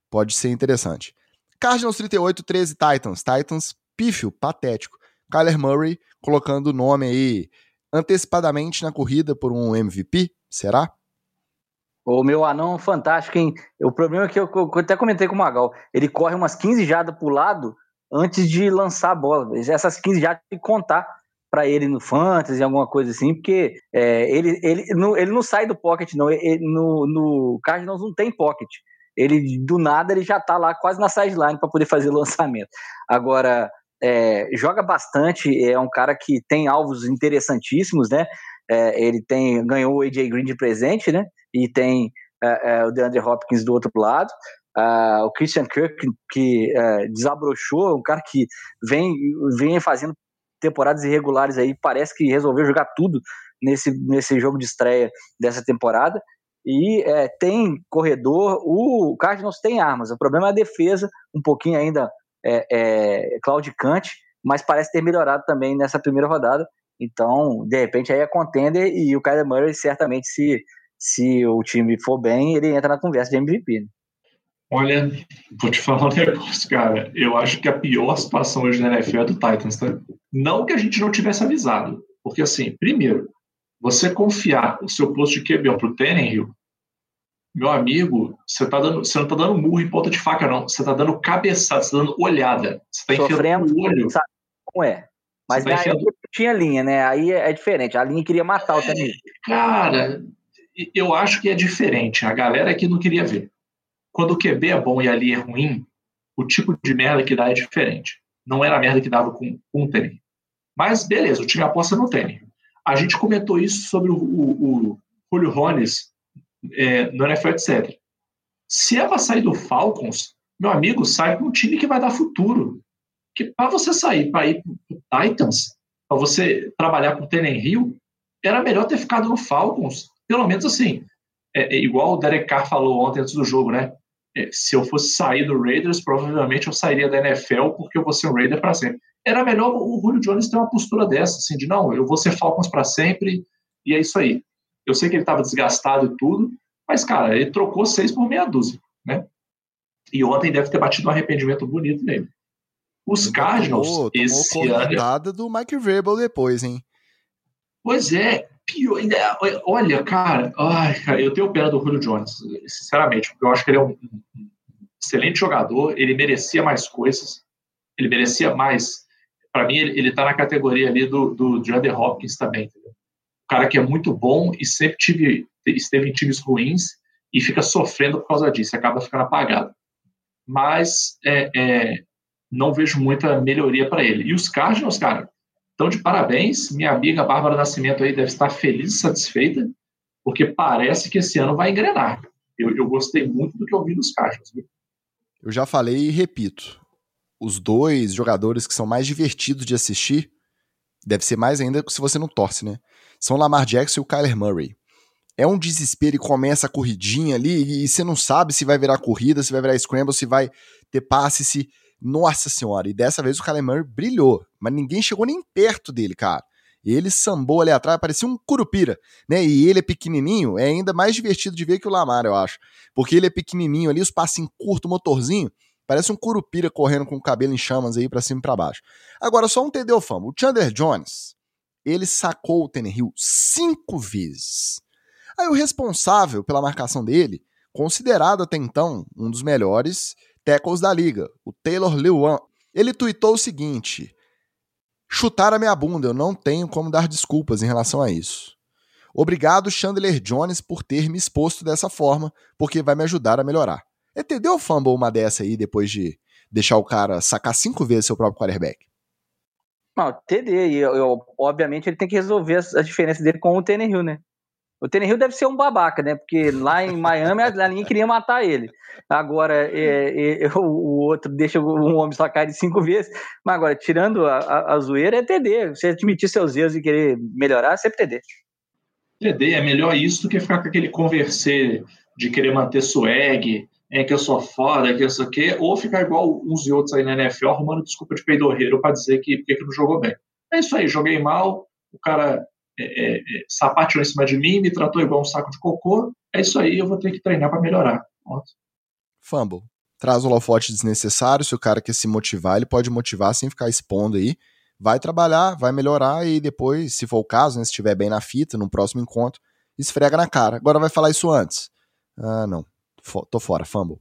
pode ser interessante. Cardinals 38, 13 Titans. Titans pífio, patético. Kyler Murray colocando o nome aí antecipadamente na corrida por um MVP, será? O meu anão fantástico, hein? O problema é que eu, eu até comentei com o Magal. Ele corre umas 15 jardas pro lado antes de lançar a bola. Essas 15 jardas tem que contar para ele no fantasy, alguma coisa assim, porque é, ele, ele, não, ele não sai do pocket, não. Ele, no, no Cardinals não tem pocket. Ele, do nada, ele já tá lá quase na sideline para poder fazer lançamento. Agora, é, joga bastante, é um cara que tem alvos interessantíssimos, né? É, ele tem ganhou o AJ Green de presente, né? E tem é, é o DeAndre Hopkins do outro lado. Uh, o Christian Kirk, que uh, desabrochou, um cara que vem, vem fazendo temporadas irregulares aí, parece que resolveu jogar tudo nesse, nesse jogo de estreia dessa temporada. E é, tem corredor, o Cardinals tem armas, o problema é a defesa, um pouquinho ainda é, é, claudicante, mas parece ter melhorado também nessa primeira rodada. Então, de repente, aí é contender e o Kyler Murray certamente, se, se o time for bem, ele entra na conversa de MVP. Né? Olha, vou te falar um negócio, cara. Eu acho que a pior situação hoje na NFL é do Titans, tá? Não que a gente não tivesse avisado. Porque, assim, primeiro, você confiar o seu posto de QB para o Tannehill meu amigo, você, tá dando, você não tá dando murro em ponta de faca, não. Você tá dando cabeçada, você tá dando olhada. Você tá Sofrendo, enfiando o olho. Sabe como é? Mas tá enfiando... época tinha linha, né? Aí é, é diferente. A linha queria matar o Tannehill. Cara, eu acho que é diferente. A galera aqui não queria ver. Quando o QB é bom e a linha é ruim, o tipo de merda que dá é diferente. Não era a merda que dava com, com o Tannehill. Mas beleza, o time aposta no Tannehill. A gente comentou isso sobre o, o, o Julio Rones é, no NFL, etc. Se ela sair do Falcons, meu amigo, sai para um time que vai dar futuro. Que para você sair para ir para Titans, para você trabalhar com o Hill, era melhor ter ficado no Falcons. Pelo menos assim, é, é igual o Derek Carr falou ontem antes do jogo, né? É, se eu fosse sair do Raiders, provavelmente eu sairia da NFL porque eu vou ser um Raider para sempre. Era melhor o Julio Jones ter uma postura dessa, assim, de não, eu vou ser Falcons para sempre e é isso aí. Eu sei que ele estava desgastado e tudo, mas, cara, ele trocou seis por meia dúzia, né? E ontem deve ter batido um arrependimento bonito nele. Os Cardinals, tomou, esse ano... do Mike Vrabel depois, hein? Pois é, pior, olha, cara, ai, cara, eu tenho pena do Julio Jones, sinceramente, porque eu acho que ele é um, excelente jogador, ele merecia mais coisas, ele merecia mais. Para mim, ele, ele tá na categoria ali do, do DeAndre Hopkins também, entendeu? Um cara que é muito bom e sempre tive, esteve em times ruins e fica sofrendo por causa disso, acaba ficando apagado. Mas é, é, não vejo muita melhoria para ele. E os Cardinals, cara, estão de parabéns. Minha amiga Bárbara Nascimento aí deve estar feliz e satisfeita, porque parece que esse ano vai engrenar. Eu, eu gostei muito do que eu vi dos Cardinals. Viu? Eu já falei e repito. Os dois jogadores que são mais divertidos de assistir, deve ser mais ainda se você não torce, né? São Lamar Jackson e o Kyler Murray. É um desespero e começa a corridinha ali e você não sabe se vai virar corrida, se vai virar scramble, se vai ter passe, se... Nossa senhora, e dessa vez o Kyler Murray brilhou, mas ninguém chegou nem perto dele, cara. Ele sambou ali atrás, parecia um curupira, né? E ele é pequenininho, é ainda mais divertido de ver que o Lamar, eu acho. Porque ele é pequenininho ali, os passinhos curtos, motorzinho, parece um curupira correndo com o cabelo em chamas aí para cima e pra baixo. Agora, só um TD fama. O Chandler Jones, ele sacou o Tannehill cinco vezes. Aí o responsável pela marcação dele, considerado até então um dos melhores tackles da liga, o Taylor Lewan, ele tuitou o seguinte: chutar a minha bunda, eu não tenho como dar desculpas em relação a isso. Obrigado, Chandler Jones, por ter me exposto dessa forma, porque vai me ajudar a melhorar. Entendeu o fumble uma dessa aí depois de deixar o cara sacar cinco vezes seu próprio quarterback? Não, TD, e eu, eu, obviamente ele tem que resolver as, as diferenças dele com o Tannehill, né? O Tannehill deve ser um babaca, né? Porque lá em Miami a queria matar ele. Agora, é, é, o outro deixa um homem sacar de cinco vezes. Mas agora, tirando a, a, a zoeira, é TD. Você admitir seus erros e querer melhorar, é sempre TD. TD é melhor isso do que ficar com aquele converser de querer manter swag, é que eu sou foda, que isso aqui, ou ficar igual uns e outros aí na NFL arrumando desculpa de peidorreiro para dizer que, que não jogou bem. É isso aí, joguei mal, o cara é, é, é, sapateou em cima de mim, me tratou igual um saco de cocô, é isso aí, eu vou ter que treinar para melhorar. Pronto. Fumble. Traz o holofote desnecessário, se o cara quer se motivar, ele pode motivar sem ficar expondo aí. Vai trabalhar, vai melhorar e depois, se for o caso, né, se estiver bem na fita, no próximo encontro, esfrega na cara. Agora vai falar isso antes. Ah, não tô fora, fumble.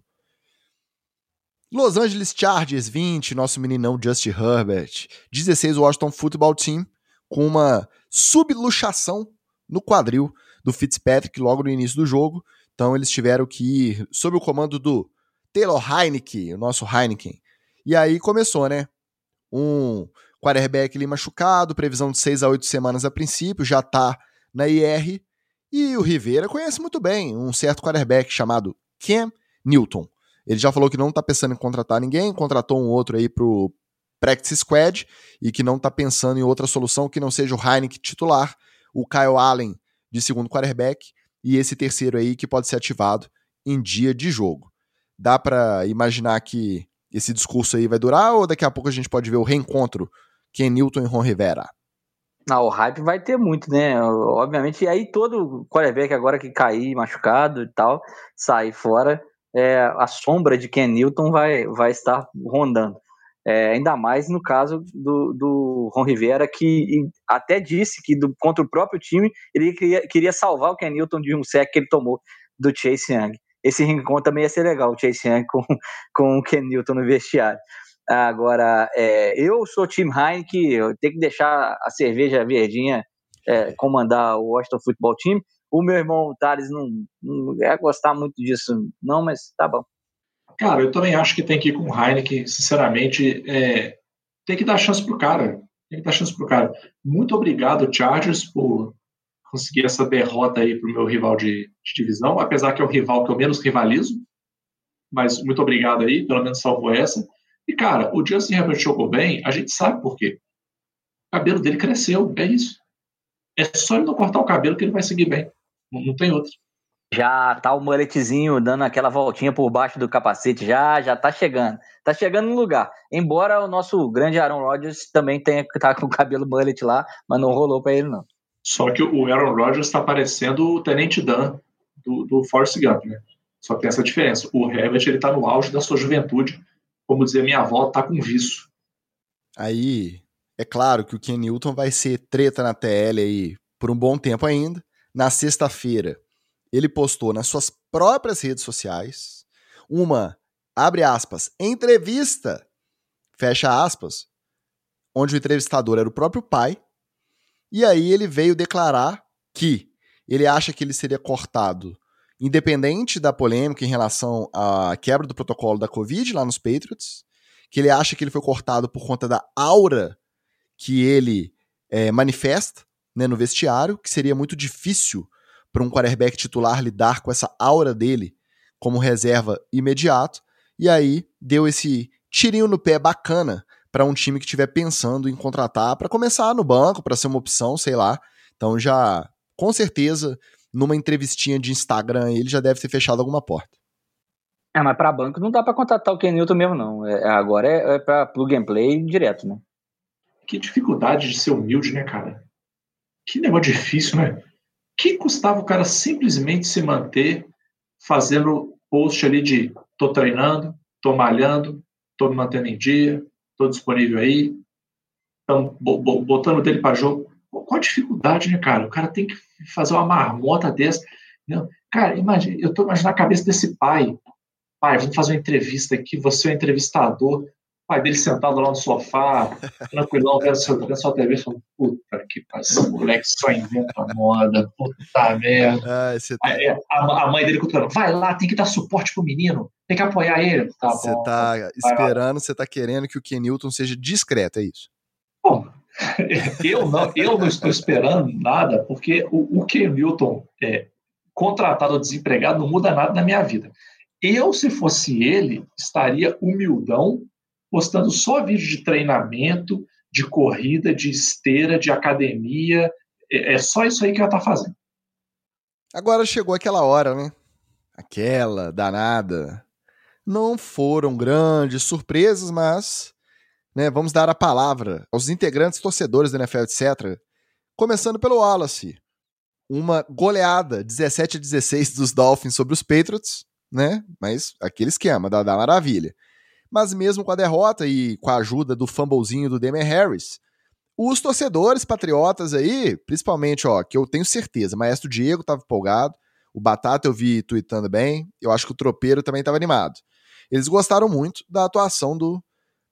Los Angeles Chargers 20, nosso meninão Justin Herbert. 16, Washington Football Team, com uma subluxação no quadril do Fitzpatrick logo no início do jogo. Então eles tiveram que ir sob o comando do Taylor Heineken, o nosso Heineken. E aí começou, né? Um quarterback ali machucado, previsão de 6 a 8 semanas a princípio, já tá na IR. E o Rivera conhece muito bem um certo quarterback chamado Cam Newton. Ele já falou que não está pensando em contratar ninguém, contratou um outro aí pro practice squad e que não está pensando em outra solução que não seja o Heineken titular, o Kyle Allen de segundo quarterback e esse terceiro aí que pode ser ativado em dia de jogo. Dá para imaginar que esse discurso aí vai durar ou daqui a pouco a gente pode ver o reencontro Ken Newton e Ron Rivera? Não, o hype vai ter muito, né? Obviamente, e aí todo quarterback agora que cair machucado e tal, sair fora, é, a sombra de Ken Newton vai, vai estar rondando. É, ainda mais no caso do, do Ron Rivera, que até disse que do, contra o próprio time ele queria, queria salvar o Ken Newton de um sec que ele tomou do Chase Young. esse ring também ia ser legal, o Chase Young com, com o Ken Newton no vestiário. Agora, é, eu sou time Heineken, eu tenho que deixar a cerveja verdinha é, comandar o Washington Football Team. O meu irmão Thales não, não ia gostar muito disso, não, mas tá bom. Cara, eu também acho que tem que ir com o Heineken, sinceramente, é, tem que dar chance pro cara. Tem que dar chance pro cara. Muito obrigado, Chargers, por conseguir essa derrota aí pro meu rival de, de divisão, apesar que é o rival que eu menos rivalizo. Mas muito obrigado aí, pelo menos salvou essa. E, cara, o Justin Herbert jogou bem, a gente sabe por quê. O cabelo dele cresceu, é isso. É só ele não cortar o cabelo que ele vai seguir bem. Não, não tem outro. Já tá o muletezinho dando aquela voltinha por baixo do capacete, já já tá chegando. Tá chegando no lugar. Embora o nosso grande Aaron Rodgers também tenha que tá com o cabelo mullet lá, mas não rolou para ele não. Só que o Aaron Rodgers tá parecendo o Tenente Dan do, do Force Gump, né? Só que tem essa diferença. O Herbert, ele tá no auge da sua juventude. Como dizer minha avó, tá com vício. Aí, é claro que o Ken Newton vai ser treta na TL aí por um bom tempo ainda. Na sexta-feira, ele postou nas suas próprias redes sociais uma, abre aspas, entrevista, fecha aspas, onde o entrevistador era o próprio pai, e aí ele veio declarar que ele acha que ele seria cortado, independente da polêmica em relação à quebra do protocolo da Covid lá nos Patriots, que ele acha que ele foi cortado por conta da aura que ele é, manifesta né, no vestiário, que seria muito difícil para um quarterback titular lidar com essa aura dele como reserva imediato. E aí deu esse tirinho no pé bacana para um time que estiver pensando em contratar para começar no banco, para ser uma opção, sei lá. Então já, com certeza, numa entrevistinha de Instagram ele já deve ter fechado alguma porta. É, mas para banco não dá para contratar o Ken Newton mesmo, não. É, agora é, é para plug and play direto, né? Que dificuldade de ser humilde, né, cara? Que negócio difícil, né? Que custava o cara simplesmente se manter fazendo post ali de tô treinando, tô malhando, tô me mantendo em dia, tô disponível aí, estão botando dele para jogo. Qual a dificuldade, né, cara? O cara tem que fazer uma marmota dessa. Não. Cara, imagina, eu tô imaginando a cabeça desse pai. Pai, vamos fazer uma entrevista aqui, você é o entrevistador pai dele sentado lá no sofá, tranquilão, vendo sua, sua TV, falando, puta que pariu, esse moleque só inventa moda, puta merda. Ah, tá... Aí, a, a, mãe dele contando, vai lá, tem que dar suporte pro menino, tem que apoiar ele. Tá você bom, tá esperando, você tá querendo que o Kenilton seja discreto, é isso? Bom, eu não, eu não estou esperando nada, porque o, o Kenilton é, contratado ou desempregado não muda nada na minha vida. Eu, se fosse ele, estaria humildão postando só vídeo de treinamento, de corrida, de esteira, de academia. É, é só isso aí que ela tá fazendo. Agora chegou aquela hora, né? Aquela danada. Não foram grandes surpresas, mas né, vamos dar a palavra aos integrantes torcedores da NFL, etc. Começando pelo Wallace. Uma goleada 17 a 16 dos Dolphins sobre os Patriots, né? Mas aquele esquema da, da maravilha. Mas mesmo com a derrota e com a ajuda do fumblezinho do Damian Harris, os torcedores patriotas aí, principalmente, ó, que eu tenho certeza, Maestro Diego estava empolgado, o Batata eu vi tweetando bem, eu acho que o Tropeiro também estava animado. Eles gostaram muito da atuação do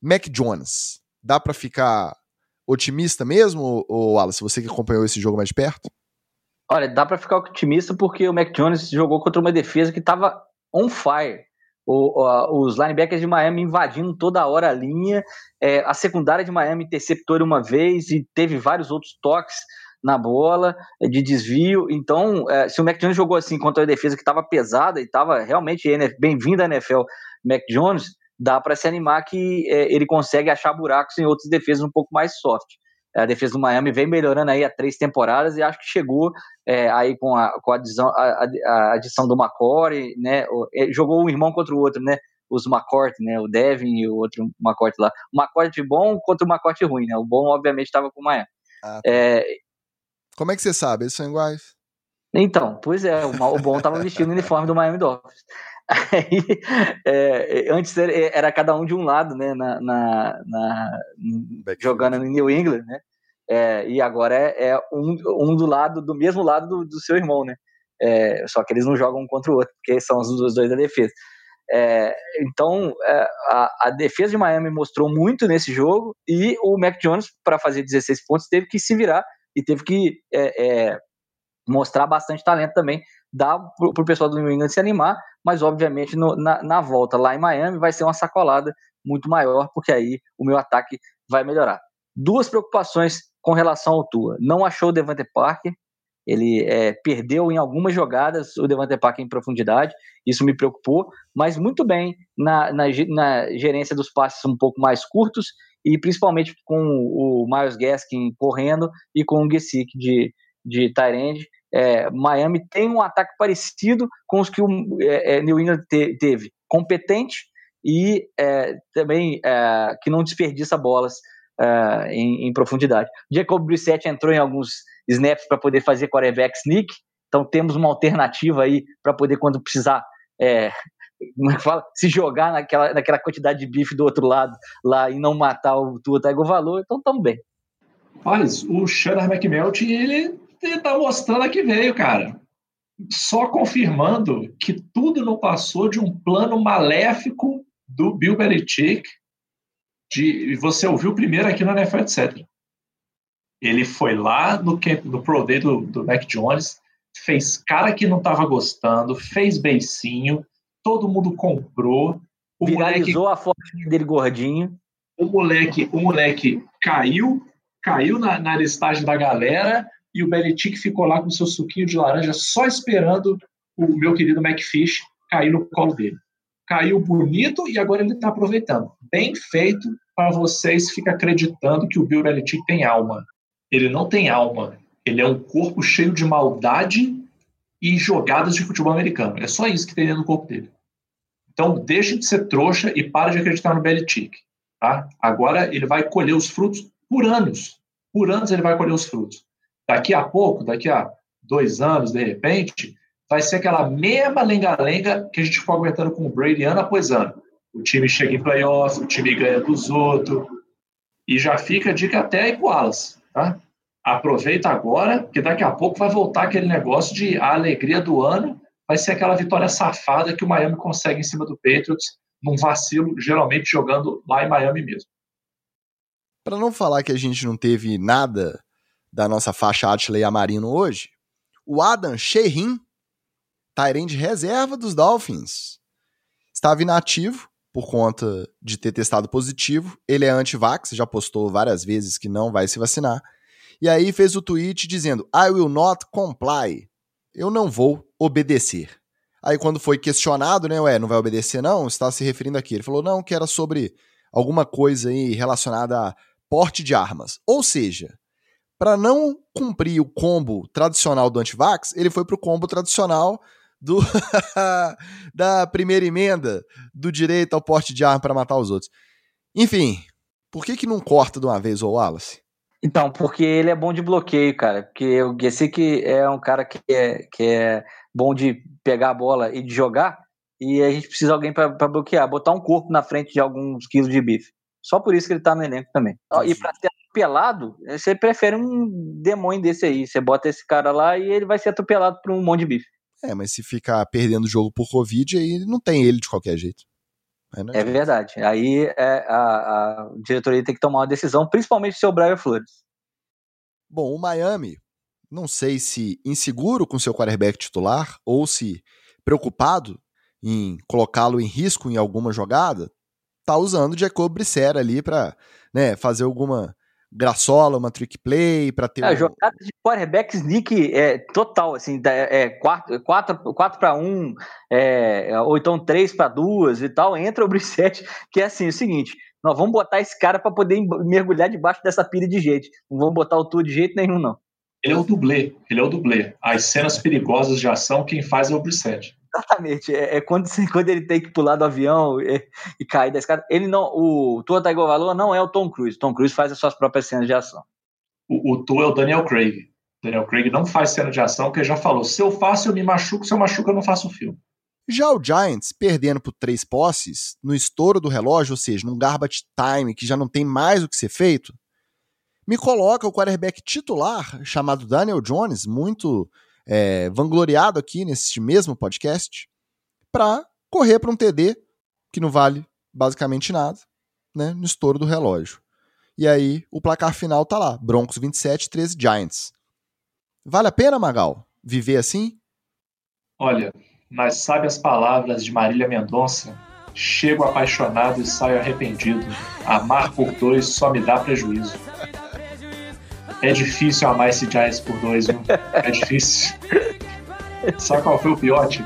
Mac Jones. Dá para ficar otimista mesmo, ou Wallace, você que acompanhou esse jogo mais de perto? Olha, dá para ficar otimista porque o Mac Jones jogou contra uma defesa que estava on fire o, o, os linebackers de Miami invadindo toda hora a linha, é, a secundária de Miami interceptou uma vez e teve vários outros toques na bola é, de desvio. Então, é, se o Mac Jones jogou assim contra a defesa que estava pesada e estava realmente bem-vindo à NFL, Mac Jones, dá para se animar que é, ele consegue achar buracos em outras defesas um pouco mais soft. A defesa do Miami vem melhorando aí há três temporadas e acho que chegou é, aí com a, com a, adição, a, a adição do McCory, né? Jogou um irmão contra o outro, né? Os McCourt, né? O Devin e o outro McCourt lá. O McCourt bom contra o McCourt ruim, né? O bom, obviamente, estava com o Miami. Ah, tá. é... Como é que você sabe? Eles são iguais? Então, pois é, o, o bom estava vestindo o uniforme do Miami Dolphins. Aí, é, antes era cada um de um lado, né, na, na, na jogando no New England, né, é, e agora é, é, um, um do lado, do mesmo lado do, do seu irmão, né, É, só que eles não jogam um contra o outro, porque são os dois da defesa. É, então, é, a, a, defesa de Miami mostrou muito nesse jogo e o Mac Jones, para fazer 16 pontos, teve que se virar e teve que mostrar bastante talento também, dá para o pessoal do New England se animar, mas obviamente no, na, na volta lá em Miami vai ser uma sacolada muito maior, porque aí o meu ataque vai melhorar. Duas preocupações com relação ao Tua. Não achou o Devante Parker, ele é, perdeu em algumas jogadas o Devante Parker em profundidade, isso me preocupou, mas muito bem na, na, na, gerência dos passes um pouco mais curtos e principalmente com o Miles Gaskin correndo e com o Gesick de, de Tyrande. É, Miami tem um ataque parecido com os que o é, é New England te, teve, competente e é, também é, que não desperdiça bolas em, em, profundidade. Jacob Brissett entrou em alguns snaps para poder fazer quarterback sneak. Então temos uma alternativa aí para poder, quando precisar, é, é fala? Se jogar naquela, naquela quantidade de bife do outro lado lá e não matar o Tua Tagovailoa, então estamos bem. Mas o Shannon McMelt, ele, está mostrando que veio, cara. Só confirmando que tudo não passou de um plano maléfico do Bill Belichick. De, você ouviu primeiro aqui no NFL, etc. Ele foi lá no, camp, no Pro Day do, do Mac Jones, fez cara que não estava gostando, fez beicinho, todo mundo comprou. O Viralizou moleque, a foto dele gordinho. O moleque, o moleque caiu, caiu na, na listagem da galera e o Belichick ficou lá com seu suquinho de laranja só esperando o meu querido McFish cair no colo dele. Caiu bonito e agora ele está aproveitando. Bem feito para vocês ficar acreditando que o Bill Belichick tem alma ele não tem alma. Ele é um corpo cheio de maldade e jogadas de futebol americano. É só isso que tem do corpo dele. Então, deixe de ser trouxa e pare de acreditar no Belichick. Tá? Agora ele vai colher os frutos por anos. Por anos ele vai colher os frutos. Daqui a pouco, daqui a dois anos, de repente, vai ser aquela mesma lenga-lenga que a gente ficou aguentando com o Brady ano após ano. O time chega em playoff, o time ganha dos outros. E já fica a dica até aí pro Wallace. Tá? Aproveita agora, que daqui a pouco vai voltar aquele negócio de a alegria do ano vai ser aquela vitória safada que o Miami consegue em cima do Patriots, num vacilo, geralmente jogando lá em Miami mesmo. Para não falar que a gente não teve nada da nossa faixa Atley Amarino hoje, o Adam Sherin, Tyrande reserva dos Dolphins, estava inativo por conta de ter testado positivo. Ele é anti-vax, já postou várias vezes que não vai se vacinar. E aí fez o tweet dizendo: I will not comply. Eu não vou obedecer. Aí quando foi questionado, né, ué, não vai obedecer não? Está se referindo aqui. Ele falou não, que era sobre alguma coisa aí relacionada a porte de armas. Ou seja, para não cumprir o combo tradicional do antivax, ele foi pro combo tradicional do da primeira emenda do direito ao porte de arma para matar os outros. Enfim, por que que não corta de uma vez o Wallace? Então, porque ele é bom de bloqueio, cara. Porque o Gesick é um cara que é, que é bom de pegar a bola e de jogar, e a gente precisa de alguém para bloquear, botar um corpo na frente de alguns quilos de bife. Só por isso que ele tá no elenco também. E para ser atropelado, você prefere um demônio desse aí. Você bota esse cara lá e ele vai ser atropelado por um monte de bife. É, mas se ficar perdendo o jogo por Covid, aí não tem ele de qualquer jeito. É, é verdade. Aí é, a, a diretoria tem que tomar uma decisão, principalmente se o Brian Flores. Bom, o Miami, não sei se inseguro com seu quarterback titular ou se preocupado em colocá-lo em risco em alguma jogada, tá usando o Jacob Brissett ali para né, fazer alguma graçola, uma trick play para ter. É, um... jogada de quarterback sneak é total, assim, é 4 para 1, é, ou então 3 para 2 e tal. Entra o Brissette, que é assim: é o seguinte, nós vamos botar esse cara para poder mergulhar debaixo dessa pilha de jeito. Não vamos botar o tudo de jeito nenhum, não. Ele é o dublê, ele é o dublê. As cenas perigosas de ação, quem faz é o Brissette. Exatamente. É, é, quando, quando ele tem que pular do avião e, e cair da escada. Ele não. O Tua Tagovailoa não é o Tom Cruise. Tom Cruise faz as suas próprias cenas de ação. O, o Tua é o Daniel Craig. Daniel Craig não faz cena de ação, porque ele já falou: se eu faço, eu me machuco, se eu machuco, eu não faço o filme. Já o Giants, perdendo por três posses, no estouro do relógio, ou seja, num garbage time que já não tem mais o que ser feito, me coloca o quarterback titular, chamado Daniel Jones, muito é, vangloriado aqui nesse mesmo podcast para correr para um TD que não vale basicamente nada, né, no estouro do relógio. E aí o placar final tá lá, Broncos 27, 13 Giants. Vale a pena, Magal, viver assim? Olha, mas sabe as palavras de Marília Mendonça? Chego apaixonado e saio arrependido. Amar por dois só me dá prejuízo. É difícil amar esse Giants por dois, viu? É difícil. Sabe qual foi o pior, tio?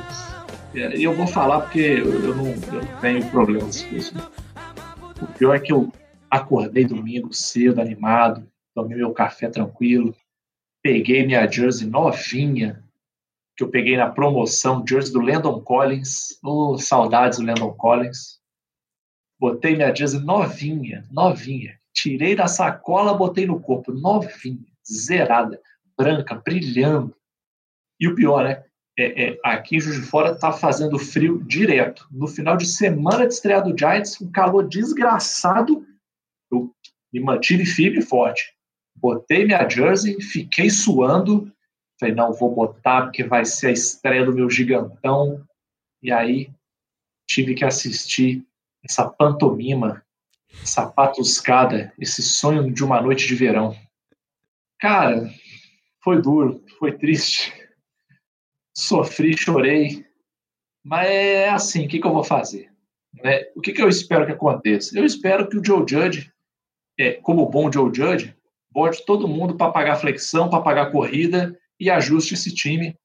E eu vou falar porque eu não, eu não tenho problemas com isso. O pior é que eu acordei domingo cedo, animado, tomei meu café tranquilo, peguei minha jersey novinha, que eu peguei na promoção, jersey do Landon Collins. Oh, saudades do Landon Collins. Botei minha jersey novinha, novinha. Tirei da sacola, botei no corpo, novinha, zerada, branca, brilhando. E o pior, né? É, é, aqui em Juiz de Fora tá fazendo frio direto. No final de semana de estreia do Giants, um calor desgraçado. Eu me mantive firme e forte. Botei minha jersey, fiquei suando, Falei, não, vou botar porque vai ser a estreia do meu gigantão. E aí tive que assistir essa pantomima, essa patuscada, esse sonho de uma noite de verão. Cara, foi duro, foi triste. Sofri, chorei. Mas é assim, o que, que eu vou fazer? Né? O que, que eu espero que aconteça? Eu espero que o Joe Judge, é, como bom Joe Judge, bote todo mundo para pagar flexão, para pagar corrida e ajuste esse time,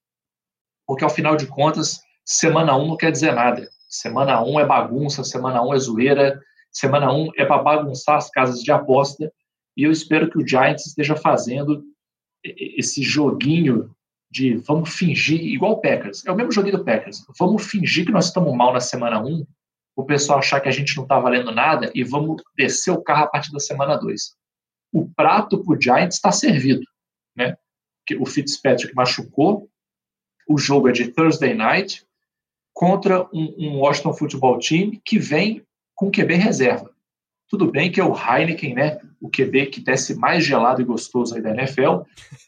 porque ao final de contas, semana 1 um não quer dizer nada. Semana 1 um é bagunça, semana 1 um é zoeira, semana 1 um é para bagunçar as casas de aposta, e eu espero que o Giants esteja fazendo esse joguinho de vamos fingir, igual o Packers, é o mesmo joguinho do Packers, vamos fingir que nós estamos mal na semana 1, o pessoal achar que a gente não está valendo nada e vamos descer o carro a partir da semana 2. O prato para o Giants está servido. Né? que o Fitzpatrick machucou. O jogo é de Thursday night contra um, um Washington Football Team que vem com QB reserva. Tudo bem que é o Heineken, né? O QB que desce mais gelado e gostoso aí da NFL,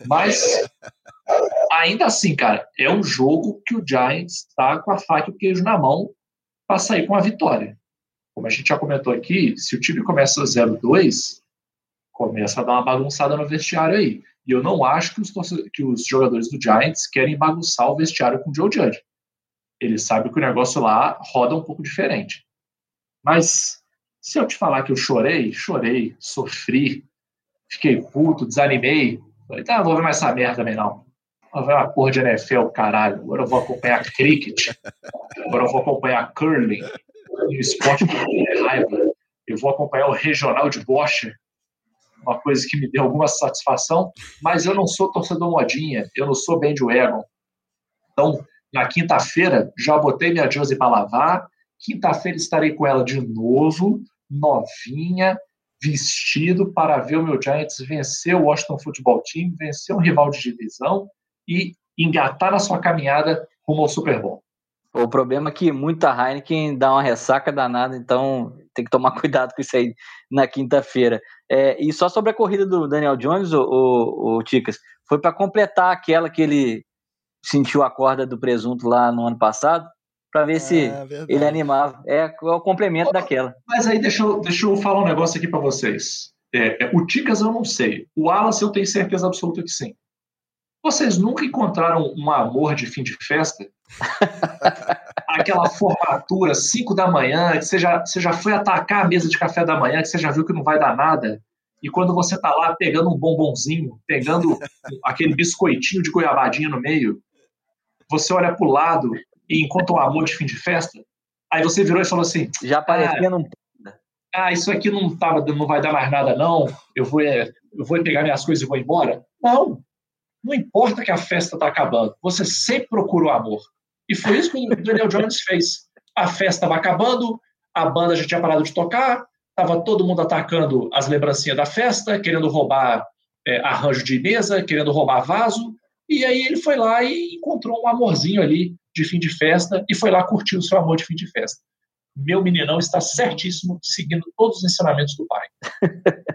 mas ainda assim, cara, é um jogo que o Giants está com a faca e o queijo na mão para sair com a vitória. Como a gente já comentou aqui, se o time começa 0-2, começa a dar uma bagunçada no vestiário aí. E eu não acho que os, que os jogadores do Giants querem bagunçar o vestiário com o Joe Judge. Eles sabem que o negócio lá roda um pouco diferente. Mas se eu te falar que eu chorei, chorei, sofri, fiquei puto, desanimei, falei, tá, vou ver mais essa merda também não. Vou ver uma porra de NFL, caralho. Agora eu vou acompanhar cricket. Agora eu vou acompanhar curling. Um esporte com raiva. Eu vou acompanhar o regional de bocha uma coisa que me deu alguma satisfação, mas eu não sou torcedor modinha, eu não sou bandwagon. Então, na quinta-feira, já botei minha Josie para lavar, quinta-feira estarei com ela de novo, novinha, vestido para ver o meu Giants vencer o Washington Football Team, vencer um rival de divisão e engatar na sua caminhada rumo ao Super Bowl. O problema é que muita Heineken dá uma ressaca danada, então tem que tomar cuidado com isso aí na quinta-feira. É, e só sobre a corrida do Daniel Jones, o, o, Ticas, foi para completar aquela que ele sentiu a corda do presunto lá no ano passado, para ver é, se verdade. ele animava. É, é, o complemento daquela. Mas aí deixa eu, deixa eu falar um negócio aqui para vocês. É, é, o Ticas eu não sei. O Alas eu tenho certeza absoluta que sim. Vocês nunca encontraram um amor de fim de festa? Aquela formatura, 5 da manhã, que você já, você já foi atacar a mesa de café da manhã, que você já viu que não vai dar nada. E quando você tá lá pegando um bombonzinho, pegando aquele biscoitinho de goiabadinha no meio, você olha pro lado e encontra um amor de fim de festa. Aí você virou e falou assim: Já parecia ah, num. Ah, isso aqui não, tava, não vai dar mais nada, não. Eu vou, é, eu vou pegar minhas coisas e vou embora. Não. Não importa que a festa está acabando, você sempre procura o amor. E foi isso que o Daniel Jones fez. A festa estava acabando, a banda já tinha parado de tocar, estava todo mundo atacando as lembrancinhas da festa, querendo roubar é, arranjo de mesa, querendo roubar vaso. E aí ele foi lá e encontrou um amorzinho ali de fim de festa e foi lá curtir o seu amor de fim de festa. Meu meninão está certíssimo, seguindo todos os ensinamentos do pai.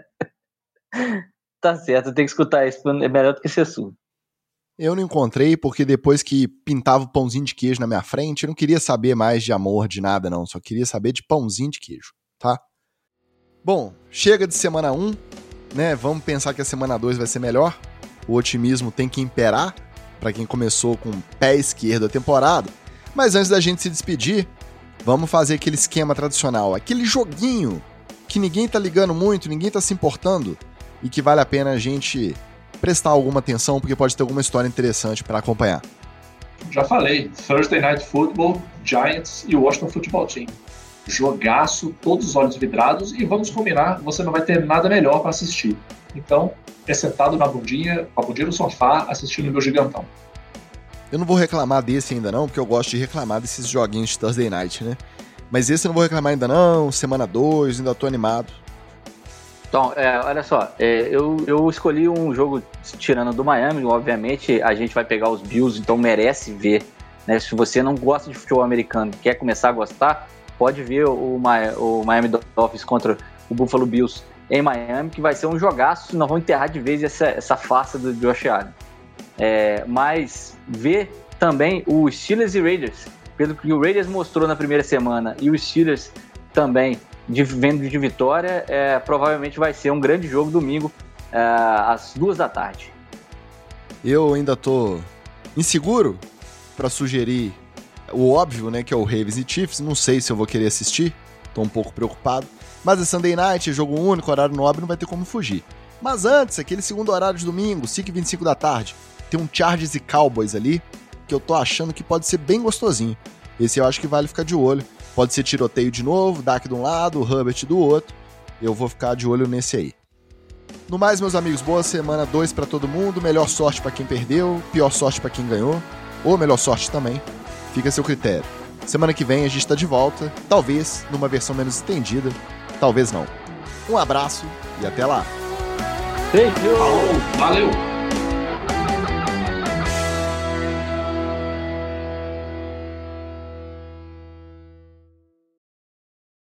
Tá certo, tem que escutar isso, é melhor do que ser surdo. Eu não encontrei porque depois que pintava o pãozinho de queijo na minha frente, eu não queria saber mais de amor, de nada não, só queria saber de pãozinho de queijo, tá? Bom, chega de semana 1, né? Vamos pensar que a semana 2 vai ser melhor. O otimismo tem que imperar para quem começou com o pé esquerdo a temporada. Mas antes da gente se despedir, vamos fazer aquele esquema tradicional, aquele joguinho que ninguém tá ligando muito, ninguém tá se importando e que vale a pena a gente prestar alguma atenção porque pode ter alguma história interessante para acompanhar. Já falei, Thursday Night Football, Giants e Washington Football Team. Jogaço, todos os olhos vidrados e vamos combinar, você não vai ter nada melhor para assistir. Então, é sentado na bundinha, com a bundinha no sofá, assistindo o meu gigantão. Eu não vou reclamar desse ainda não, porque eu gosto de reclamar desses joguinhos de Thursday Night, né? Mas esse eu não vou reclamar ainda não, semana 2, ainda tô animado. Então, é, olha só, é, eu, eu escolhi um jogo tirando do Miami, obviamente a gente vai pegar os Bills, então merece ver. Né? Se você não gosta de futebol americano e quer começar a gostar, pode ver o, o Miami Dolphins contra o Buffalo Bills em Miami, que vai ser um jogaço, nós vamos enterrar de vez essa, essa farsa do Josh Allen. É, mas ver também o Steelers e Raiders, pelo que o Raiders mostrou na primeira semana e o Steelers também de, vendo de vitória, é, provavelmente vai ser um grande jogo domingo é, às duas da tarde. Eu ainda tô inseguro para sugerir o óbvio, né, que é o Ravens e Chiefs. Não sei se eu vou querer assistir, tô um pouco preocupado. Mas é Sunday Night, jogo único, horário nobre, não vai ter como fugir. Mas antes, aquele segundo horário de domingo, 5h25 da tarde, tem um Chargers e Cowboys ali, que eu tô achando que pode ser bem gostosinho. Esse eu acho que vale ficar de olho. Pode ser tiroteio de novo, Dak de um lado, Herbert do outro. Eu vou ficar de olho nesse aí. No mais, meus amigos, boa semana 2 para todo mundo. Melhor sorte para quem perdeu, pior sorte para quem ganhou, ou melhor sorte também. Fica a seu critério. Semana que vem a gente está de volta, talvez numa versão menos estendida, talvez não. Um abraço e até lá. Valeu!